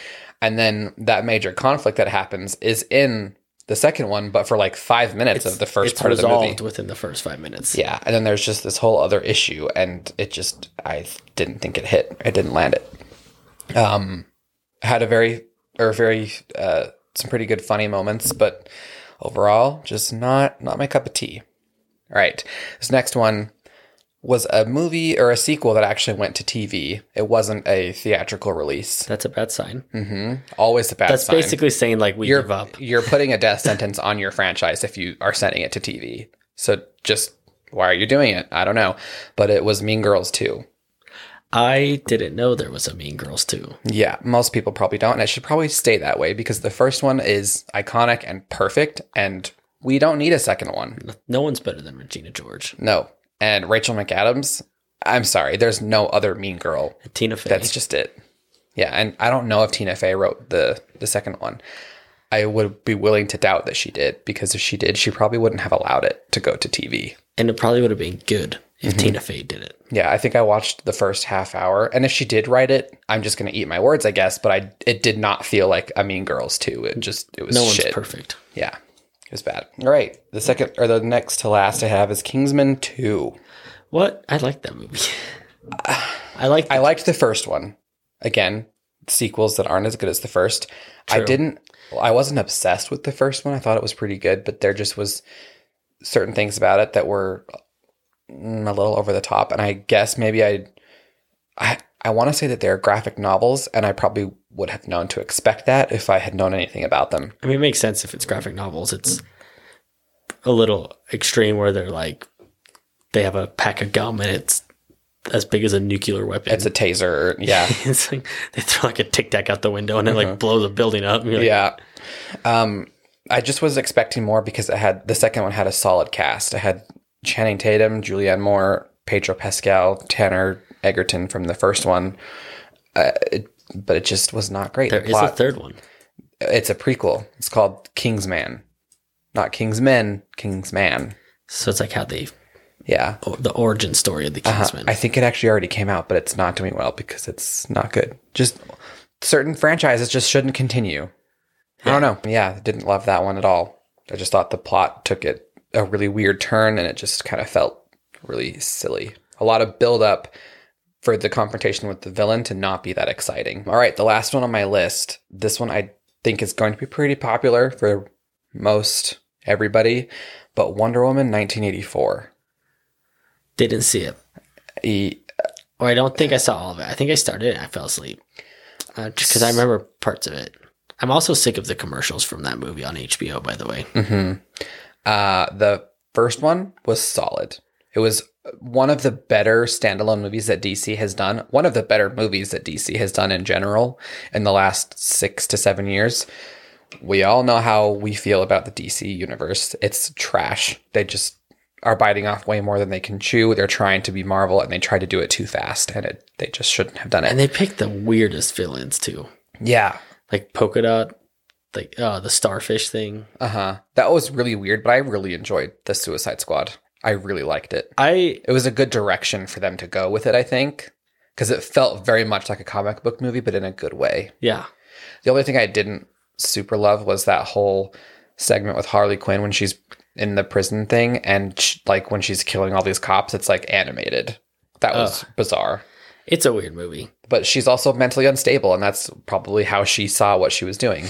And then that major conflict that happens is in the second one, but for like five minutes of the first part of the movie. within the first five minutes. Yeah, and then there's just this whole other issue, and it just I didn't think it hit. I didn't land it. Um, had a very or very uh, some pretty good funny moments, but overall, just not not my cup of tea. All right, this next one was a movie or a sequel that actually went to TV. It wasn't a theatrical release. That's a bad sign. Mm-hmm. Always a bad sign. That's sign. basically saying like we you're give up. you're putting a death sentence on your franchise if you are sending it to TV. So just why are you doing it? I don't know. But it was Mean Girls 2. I didn't know there was a Mean Girls too. Yeah, most people probably don't, and it should probably stay that way because the first one is iconic and perfect, and we don't need a second one. No one's better than Regina George. No. And Rachel McAdams, I'm sorry, there's no other Mean Girl. Tina Fey. That's just it. Yeah, and I don't know if Tina Fey wrote the the second one. I would be willing to doubt that she did because if she did, she probably wouldn't have allowed it to go to TV. and it probably would have been good if Mm-hmm. Tina Fey did it. Yeah, I think I watched the first half hour, and if she did write it, I'm just going to eat my words, I guess. But I, it did not feel like a Mean Girls too. It just, it was No one's perfect. Yeah, was bad. All right, the second or the next to last I have is Kingsman Two. What? I like that movie. I like I liked the first one. Again, sequels that aren't as good as the first. I didn't. I wasn't obsessed with the first one. I thought it was pretty good, but there just was certain things about it that were mm, a little over the top. And I guess maybe I, I, I want to say that they're graphic novels, and I probably would have known to expect that if I had known anything about them. I mean, it makes sense if it's graphic novels. It's a little extreme where they're like, they have a pack of gum and it's as big as a nuclear weapon. It's a taser. Yeah. it's like they throw like a tic tac out the window and it like blows a building up. Like, yeah. Um, I just was expecting more because it had the second one had a solid cast. It had Channing Tatum, Julianne Moore, Pedro Pascal, Taron Egerton from the first one. Uh, it, but it just was not great. There The is a third one. it's a prequel. It's called Kingsman. Not Kingsmen, Kingsman. So it's like how they Yeah. or the origin story of the Uh-huh. Kingsman. I think it actually already came out, but it's not doing well because it's not good. Just certain franchises just shouldn't continue. I don't know. Yeah, didn't love that one at all. I just thought the plot took it a really weird turn and it just kind of felt really silly. A lot of build up for the confrontation with the villain to not be that exciting. All right, the last one on my list. This one I think is going to be pretty popular for most everybody, but Wonder Woman 1984. Didn't see it. E- Or I don't think I saw all of it. I think I started it and I fell asleep. Uh, just because I remember parts of it. I'm also sick of the commercials from that movie on HBO, by the way. hmm Uh, the first one was solid. It was one of the better standalone movies that DC has done. One of the better movies that DC has done in general in the last six to seven years. We all know how we feel about the DC universe. It's trash. They just are biting off way more than they can chew. They're trying to be Marvel and they try to do it too fast and it, they just shouldn't have done it. And they picked the weirdest villains too. yeah. Like Polka Dot, like uh, the starfish thing. Uh huh. That was really weird, but I really enjoyed the Suicide Squad. I really liked it. I it was a good direction for them to go with it, I think, because it felt very much like a comic book movie, but in a good way. yeah. The only thing I didn't super love was that whole segment with Harley Quinn when she's in the prison thing, and sh like when she's killing all these cops, it's like animated. That was bizarre. It's a weird movie. But she's also mentally unstable, and that's probably how she saw what she was doing.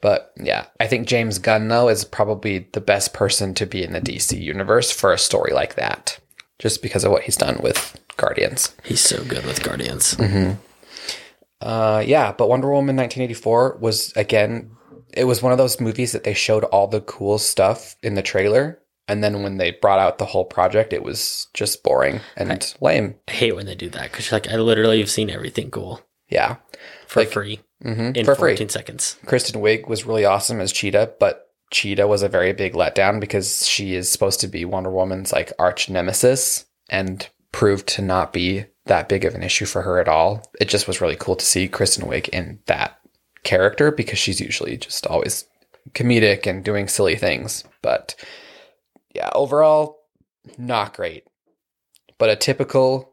But yeah, I think James Gunn, though, is probably the best person to be in the DC universe for a story like that, just because of what he's done with Guardians. He's so good with Guardians. Mm-hmm. Uh, yeah, but Wonder Woman 1984 was, again, it was one of those movies that they showed all the cool stuff in the trailer. And then when they brought out the whole project, it was just boring and lame. I hate when they do that because like I literally have seen everything cool Yeah. for Like- free Mhm, in For free. 14 seconds. Kristen Wiig was really awesome as Cheetah, but Cheetah was a very big letdown because she is supposed to be Wonder Woman's like arch nemesis and proved to not be that big of an issue for her at all. It just was really cool to see Kristen Wiig in that character because she's usually just always comedic and doing silly things. But yeah, overall, not great. But a typical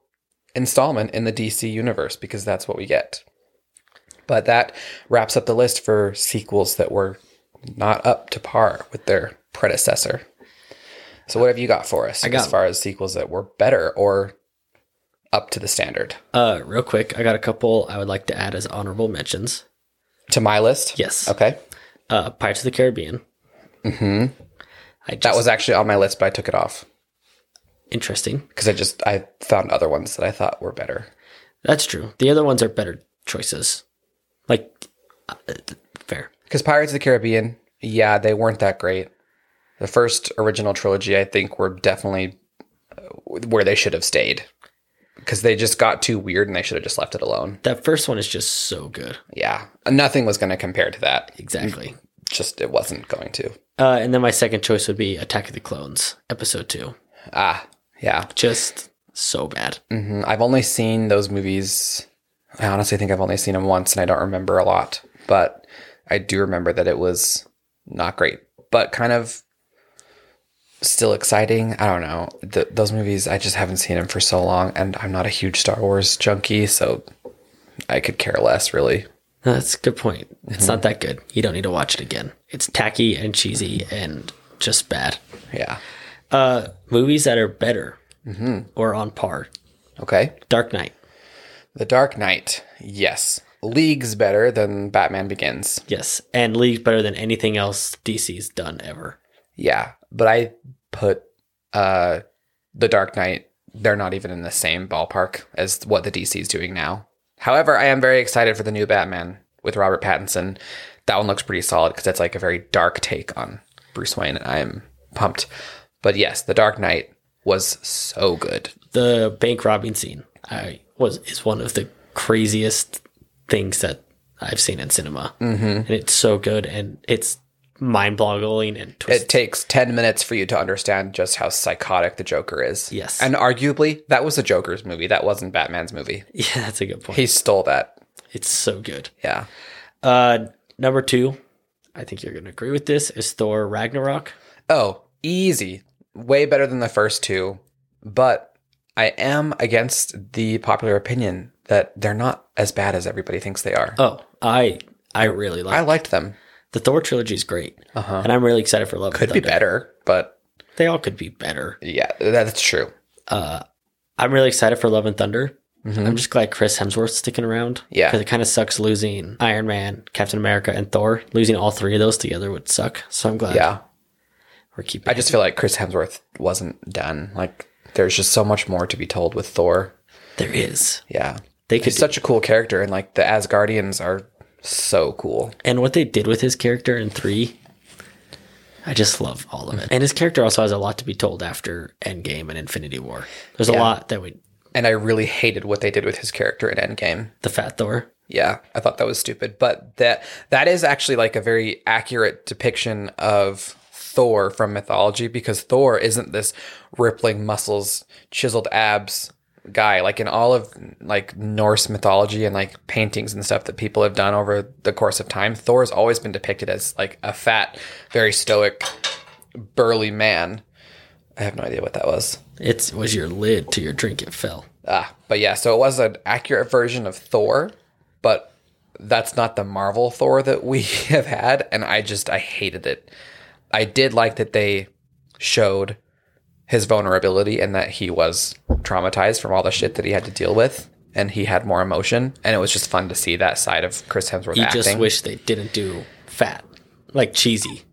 installment in the DC universe because that's what we get. But that wraps up the list for sequels that were not up to par with their predecessor. So, what have you got for us I got- as far as sequels that were better or up to the standard? Uh, real quick, I got a couple I would like to add as honorable mentions. To my list? Yes. Okay. Uh, Pirates of the Caribbean. hmm I That was actually on my list, but I took it off interesting. because I just I found other ones that I thought were better. That's true. The other ones are better choices. Like, uh, fair. Because Pirates of the Caribbean, yeah, they weren't that great. The first original trilogy, I think, were definitely uh, where they should have stayed because they just got too weird and they should have just left it alone. That first one is just so good. Yeah, nothing was going to compare to that. Exactly. Just it wasn't going to. Uh, and then my second choice would be Attack of the Clones, episode two. Ah, yeah. Just so bad. hmm I've only seen those movies. I honestly think I've only seen him once, and I don't remember a lot. But I do remember that it was not great, but kind of still exciting. I don't know. Th those movies, I just haven't seen them for so long, and I'm not a huge Star Wars junkie, so I could care less, really. That's a good point. It's Mm-hmm. not that good. You don't need to watch it again. It's tacky and cheesy and just bad. Yeah. Uh, movies that are better Mm-hmm. or on par. Okay. Dark Knight. The Dark Knight. Yes. Leagues better than Batman Begins. Yes. And leagues better than anything else DC's done ever. Yeah, but I put uh the Dark Knight. They're not even in the same ballpark as what the DC's doing now. However, I am very excited for the new Batman with Robert Pattinson. That one looks pretty solid because it's like a very dark take on Bruce Wayne, and I am pumped. But yes, the Dark Knight was so good. The bank robbing scene I was is one of the craziest things that I've seen in cinema. Mm-hmm. And it's so good and it's mind-boggling and twisted. It takes 10 minutes for you to understand just how psychotic the Joker is. Yes. And arguably, that was the Joker's movie. That wasn't Batman's movie. yeah, that's a good point. He stole that. It's so good. Yeah. Uh, number two, I think you're going to agree with this, is Thor Ragnarok. Oh, easy. Way better than the first two. But I am against the popular opinion that they're not as bad as everybody thinks they are. Oh, I I really like I liked them. the Thor trilogy is great, and I'm really excited for Love. and Uh-huh. Could be better, but They all could be better. yeah, that's true. I'm really excited for Love and Thunder. I'm just glad Chris Hemsworth's sticking around. Mm-hmm. Yeah. because it kind of sucks losing Iron Man, Captain America, and Thor. Losing all three of those together would suck. So I'm glad Yeah. we're keeping. I just feel like Chris Hemsworth wasn't done. Like there's just so much more to be told with Thor. there is. Yeah. They could He's such a cool character and like the Asgardians are so cool. And what they did with his character in three, I just love all of it. And his character also has a lot to be told after Endgame and Infinity War. There's a Yeah. lot that we, And I really hated what they did with his character in Endgame. the Fat Thor. Yeah, I thought that was stupid. But that that is actually like a very accurate depiction of Thor from mythology because Thor isn't this rippling muscles, chiseled abs guy. Like in all of like Norse mythology and like paintings and stuff that people have done over the course of time, Thor has always been depicted as like a fat, very stoic, burly man. I have no idea what that was. It was your lid to your drink. It fell. Ah, but yeah, so it was an accurate version of Thor, but that's not the Marvel Thor that we have had, and I just I hated it. I did like that they showed his vulnerability and that he was traumatized from all the shit that he had to deal with, and he had more emotion, and it was just fun to see that side of Chris Hemsworth You acting. just wish they didn't do fat, like cheesy.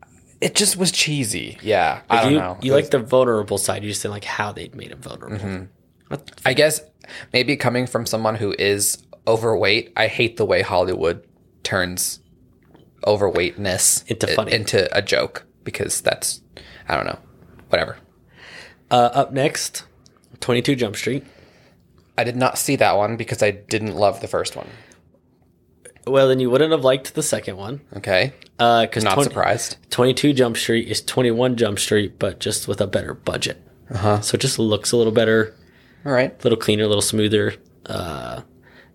it just was cheesy. Yeah, I don't you know. you was- like the vulnerable side. You just didn't like how they made him vulnerable. Mm-hmm. I guess maybe coming from someone who is overweight, I hate the way Hollywood turns overweightness Into funny. into a joke because that's I don't know, whatever. Uh, up next, 22 Jump Street. I did not see that one because I didn't love the first one. Well, then you wouldn't have liked the second one. Okay, Because not surprised. 22 Jump Street is 21 Jump Street, but just with a better budget. Uh-huh. So it just looks a little better, All right, a little cleaner, a little smoother. Uh,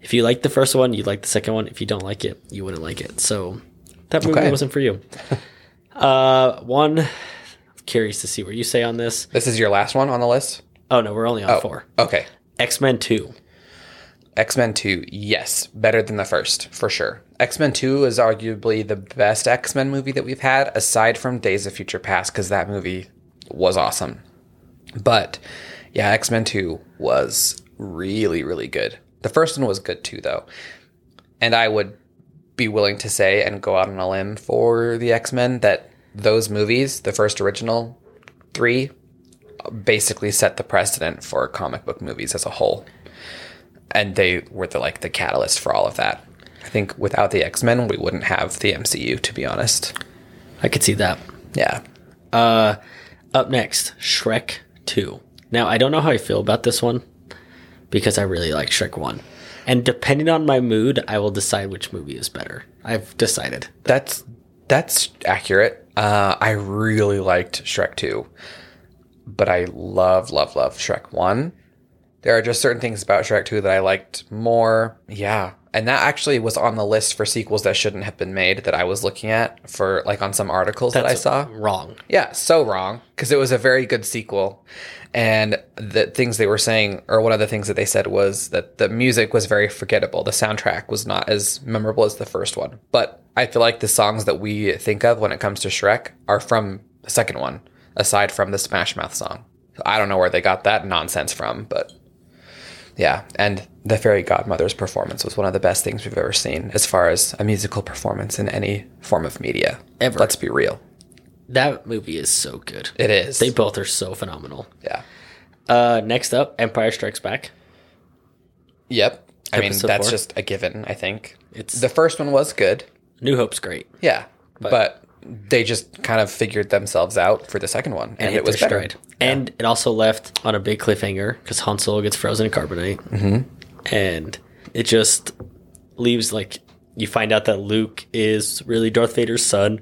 if you like the first one, you'd like the second one. If you don't like it, you wouldn't like it. So that movie Okay. wasn't for you. uh, one, I'm curious to see what you say on this. this is your last one on the list. Oh, no, we're only on four. Okay, X Men 2. X Men Two, yes, better than the first for sure. X Men Two is arguably the best X Men movie that we've had, aside from Days of Future Past, because that movie was awesome. But yeah, X Men Two was really, really good. The first one was good too, though, and I would be willing to say and go out on a limb for the X Men that those movies, the first original three, basically set the precedent for comic book movies as a whole and they were the like the catalyst for all of that. I think without the X Men, we wouldn't have the MCU. To be honest, I could see that. yeah, Uh, up next, Shrek 2. Now, I don't know how I feel about this one because I really like Shrek 1. And depending on my mood, I will decide which movie is better. I've decided. that's that's accurate. Uh, I really liked Shrek two, but I love love love Shrek one. There are just certain things about Shrek two that I liked more. Yeah, and that actually was on the list for sequels that shouldn't have been made that I was looking at for like on some articles that I saw. Wrong. Yeah, so wrong because it was a very good sequel, and the things they were saying, or one of the things that they said was that the music was very forgettable. The soundtrack was not as memorable as the first one, but I feel like the songs that we think of when it comes to Shrek are from the second one, aside from the Smash Mouth song. I don't know where they got that nonsense from, but yeah, and the fairy godmother's performance was one of the best things we've ever seen as far as a musical performance in any form of media. Ever. Let's be real. That movie is so good. It is. They both are so phenomenal. yeah. Uh, next up, Empire Strikes Back. Yep. I mean, that's four? just a given, I think. It's- the first one was good. New Hope's great. Yeah. But, they just kind of figured themselves out for the second one and, hit it was better. stride. And it also left on a big cliffhanger because Han Solo gets frozen in carbonite. Mm-hmm. And it just leaves like you find out that Luke is really Darth Vader's son.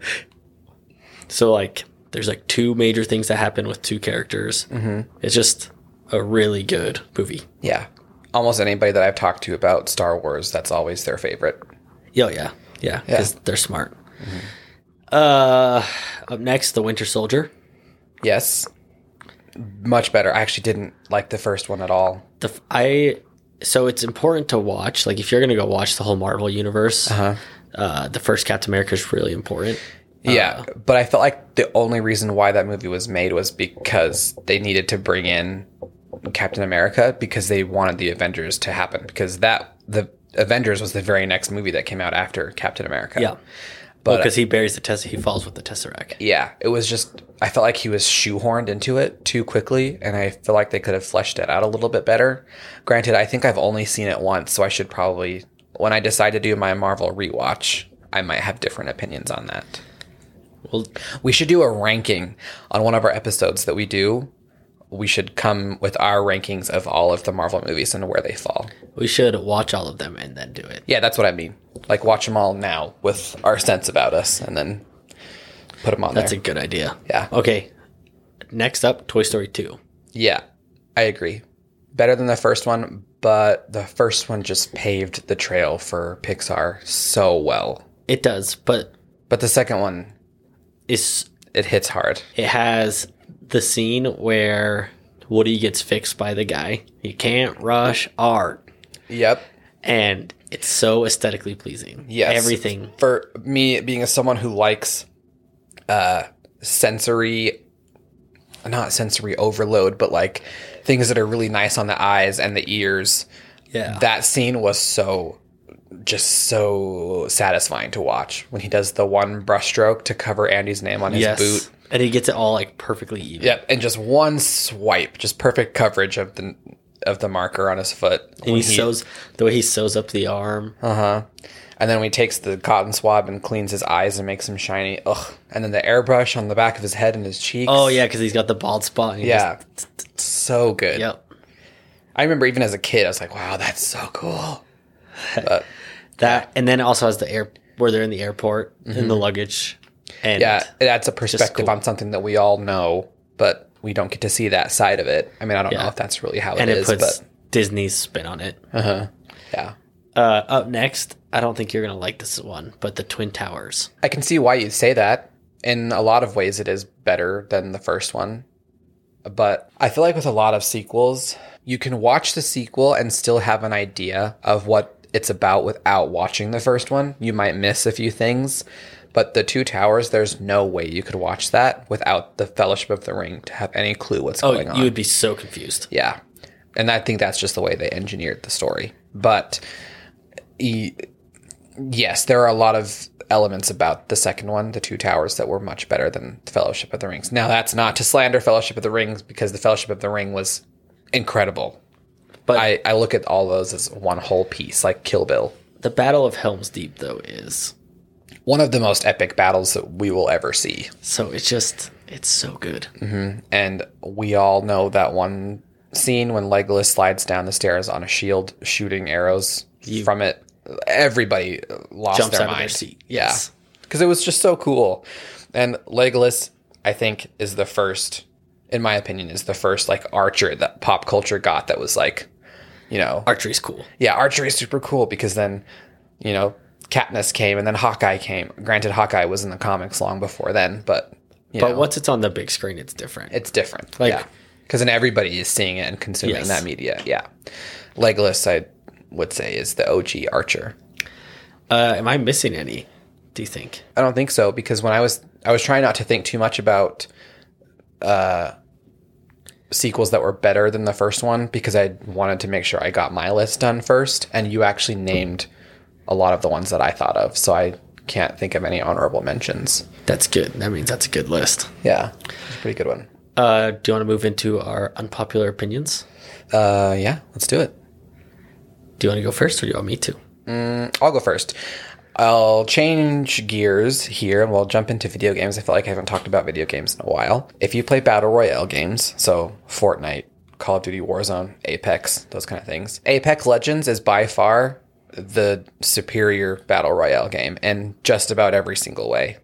So like, there's like two major things that happen with two characters. Mm-hmm. It's just a really good movie. Yeah. Almost anybody that I've talked to about Star Wars, that's always their favorite. Yeah, yeah, yeah, because they're smart. Uh, up next, The Winter Soldier. Yes. Much better. I actually didn't like the first one at all. The f- I so it's important to watch. Like if you're gonna go watch the whole Marvel universe, uh the first Captain America is really important. Yeah, but I felt like the only reason why that movie was made was because they needed to bring in Captain America because they wanted the Avengers to happen because that the Avengers was the very next movie that came out after Captain America. Yeah, But- because he buries the test, he falls with the Tesseract. Yeah, it was just I felt like he was shoehorned into it too quickly and I feel like they could have fleshed it out a little bit better. Granted, I think I've only seen it once, so I should probably when I decide to do my Marvel rewatch, I might have different opinions on that. Well, We should do a ranking on one of our episodes that we do. We should come with our rankings of all of the Marvel movies and where they fall. we should watch all of them and then do it. Yeah, that's what I mean. Like watch them all now with our sense about us, and then put them on That's there. a good idea. Yeah. Okay. Next up, Toy Story Two. yeah, I agree. Better than the first one, but the first one just paved the trail for Pixar so well. It does, but But the second one, is it hits hard. it has the scene where Woody gets fixed by the guy. You can't rush art, Yep. and it's so aesthetically pleasing. Yes. everything. for me being as someone who likes uh sensory not sensory overload but like things that are really nice on the eyes and the ears Yeah, that scene was so just so satisfying to watch when he does the one brushstroke to cover Andy's name on his yes, boot and he gets it all like perfectly even. yep and just one swipe just perfect coverage of the of the marker on his foot and he, sews the way he sews up the arm. Uh-huh. And then when he takes the cotton swab and cleans his eyes and makes them shiny, ugh. And then the airbrush on the back of his head and his cheeks. Oh yeah, because he's got the bald spot. Yeah, so good. yep. I remember even as a kid, I was like, "Wow, that's so cool." But That and then also has the air where they're in the airport in the luggage. And yeah, that's a perspective cool. on something that we all know, but we don't get to see that side of it. I mean, I don't know if that's really how and it it is, puts but Disney's spin on it. Uh-huh. yeah, Uh, up next, I don't think you're gonna like this one, but the Twin Towers. I can see why you say that. In a lot of ways, it is better than the first one. But I feel like with a lot of sequels, you can watch the sequel and still have an idea of what it's about without watching the first one. You might miss a few things. But the Two Towers, there's no way you could watch that without the Fellowship of the Ring to have any clue what's Oh, going on. you would be so confused. Yeah. And I think that's just the way they engineered the story. But e- yes, there are a lot of elements about the second one, the Two Towers, that were much better than the Fellowship of the Rings. Now, that's not to slander Fellowship of the Rings because the Fellowship of the Ring was incredible. But I, I look at all those as one whole piece, like Kill Bill. the Battle of Helm's Deep, though, is One of the most epic battles that we will ever see. so it's just it's so good. Mm-hmm. And we all know that one scene when Legolas slides down the stairs on a shield shooting arrows from it. Everybody lost Jumps their out of their mind. seat. Yeah. Yes. Because it was just so cool. And Legolas, I think, is the first, in my opinion, is the first like archer that pop culture got that was like, you know, Archery's cool. yeah, archery is super cool because then, you know, Katniss came and then Hawkeye came. Granted, Hawkeye was in the comics long before then, but But know, once it's on the big screen, it's different. it's different. Like- yeah. Because then everybody is seeing it and consuming Yes. that media. Yeah. Legolas, I would say, is the OG archer. Uh, am I missing any? Do you think? I don't think so because when I was I was trying not to think too much about uh sequels that were better than the first one because I wanted to make sure I got my list done first and you actually named a lot of the ones that I thought of so I can't think of any honorable mentions. That's good. That means that's a good list. Yeah. It's a pretty good one. Uh, do you want to move into our unpopular opinions? Uh yeah, let's do it. Do you want to go first, or do you want me to? I'll go first. I'll change gears here and we'll jump into video games. I feel like I haven't talked about video games in a while. If you play Battle Royale games, so Fortnite, Call of Duty Warzone, Apex, those kind of things, Apex Legends is by far the superior Battle Royale game in just about every single way.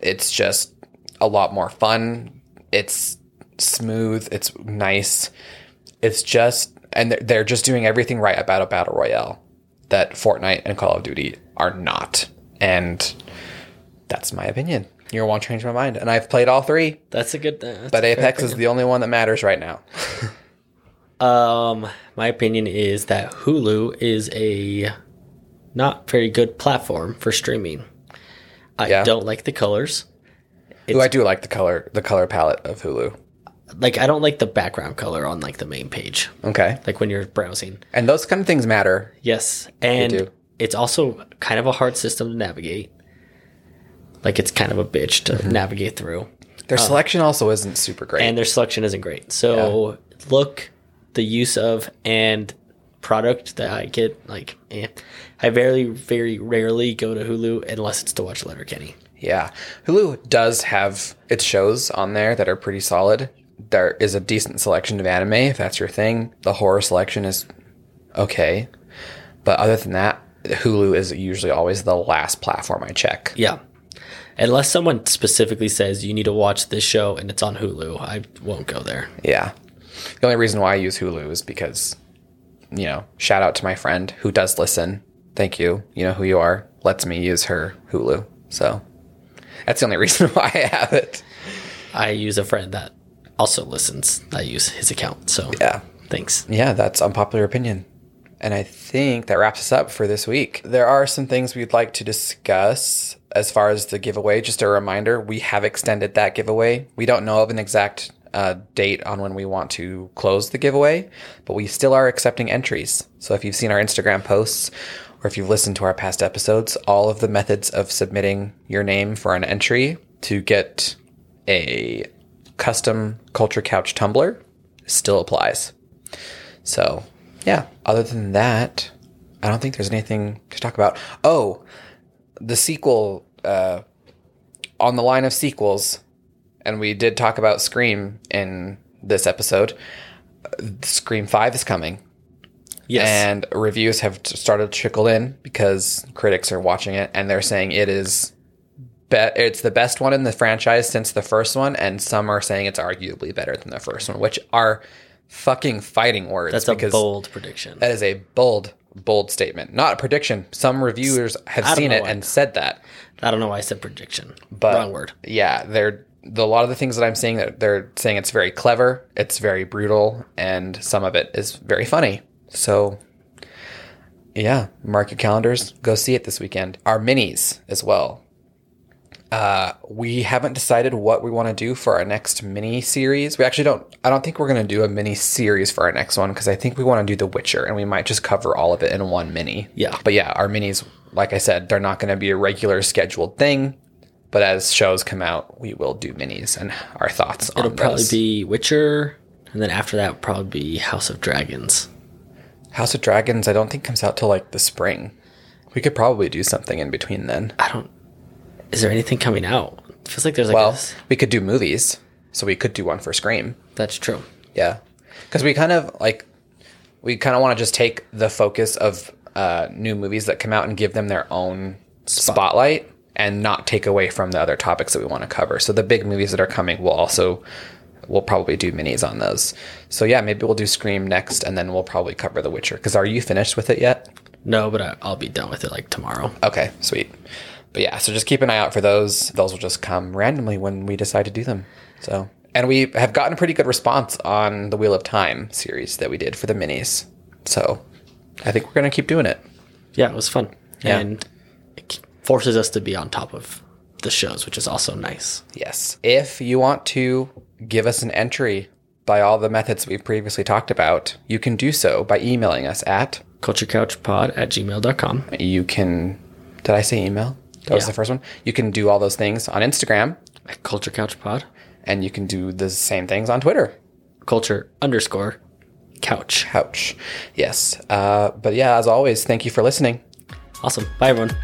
It's just a lot more fun. It's smooth. It's nice. It's just, and they're, just doing everything right about a battle royale that Fortnite and Call of Duty are not. And that's my opinion. You won't change my mind. And I've played all three, That's a good. That's but Apex is the only one that matters right now. Um, my opinion is that Hulu is a not very good platform for streaming. I Yeah. don't like the colors. Ooh, I do like the color, the color palette of Hulu. Like I don't like the background color on like the main page. Okay. Like when you're browsing. And those kind of things matter. Yes, and it's also kind of a hard system to navigate. Like it's kind of a bitch to navigate through, Their selection also isn't super great. and their selection isn't great. So look, the use of and product that I get like, eh. I very very rarely go to Hulu unless it's to watch Letterkenny. Yeah. Hulu does have its shows on there that are pretty solid. There is a decent selection of anime if that's your thing. The horror selection is okay. But other than that, Hulu is usually always the last platform I check. Yeah. Unless someone specifically says you need to watch this show and it's on Hulu, I won't go there. Yeah. The only reason why I use Hulu is because, you know, shout out to my friend who does listen. Thank you. You know who you are. Lets me use her Hulu. So that's the only reason why I have it. I use a friend that also listens. I use his account. So Yeah. thanks. Yeah, that's unpopular opinion. And I think that wraps us up for this week. There are some things we'd like to discuss as far as the giveaway. Just a reminder, we have extended that giveaway. We don't know of an exact uh, date on when we want to close the giveaway, but we still are accepting entries. So if you've seen our Instagram posts or if you've listened to our past episodes, all of the methods of submitting your name for an entry to get a custom Culture Couch tumbler still applies. So, yeah, other than that, I don't think there's anything to talk about. Oh, the sequel, uh, on the line of sequels, and we did talk about Scream in this episode. Scream 5 is coming, Yes. and reviews have started to trickle in because critics are watching it and they're saying it is. Be- it's the best one in the franchise since the first one, and some are saying it's arguably better than the first one, which are fucking fighting words. That's a bold prediction. that is a bold, bold statement. Not a prediction. Some reviewers have seen it and said that. I don't know why I said prediction. But Wrong word. Yeah, they're the, a lot of the things that I'm seeing that they're saying it's very clever, it's very brutal, and some of it is very funny. So yeah, mark your calendars. Go see it this weekend. Our minis as well. Uh, we haven't decided what we want to do for our next mini series. We actually don't. I don't think we're going to do a mini series for our next one because I think we want to do The Witcher, and we might just cover all of it in one mini. Yeah. But yeah, our minis, like I said, they're not going to be a regular scheduled thing. But as shows come out, we will do minis and our thoughts It'll probably those. be Witcher, and then after that, probably be House of Dragons. House of Dragons. I don't think comes out till like the spring. We could probably do something in between then. I don't. Is there anything coming out? It feels like there's like Well, a we could do movies, so we could do one for Scream. That's true. Yeah, because we kind of like we kind of want to just take the focus of uh, new movies that come out and give them their own spotlight and not take away from the other topics that we want to cover. So the big movies that are coming will also we'll probably do minis on those. So yeah, maybe we'll do Scream next, and then we'll probably cover The Witcher. Because are you finished with it yet? No, but I, I'll be done with it like tomorrow. Okay, sweet. But yeah, so just keep an eye out for those. Those will just come randomly when we decide to do them. So, and we have gotten a pretty good response on the Wheel of Time series that we did for the minis. So, I think we're gonna keep doing it. Yeah, it was fun, Yeah. and forces us to be on top of the shows, which is also nice. Yes. If you want to give us an entry by all the methods we've previously talked about, you can do so by emailing us at. CultureCouchPod at gmail.com. You can. Did I say email? That was the first one. You can do all those things on Instagram, At Culture Couch Pod. and you can do the same things on Twitter. Culture underscore couch. couch. Yes. Uh, but yeah, as always, thank you for listening. Awesome. Bye, everyone.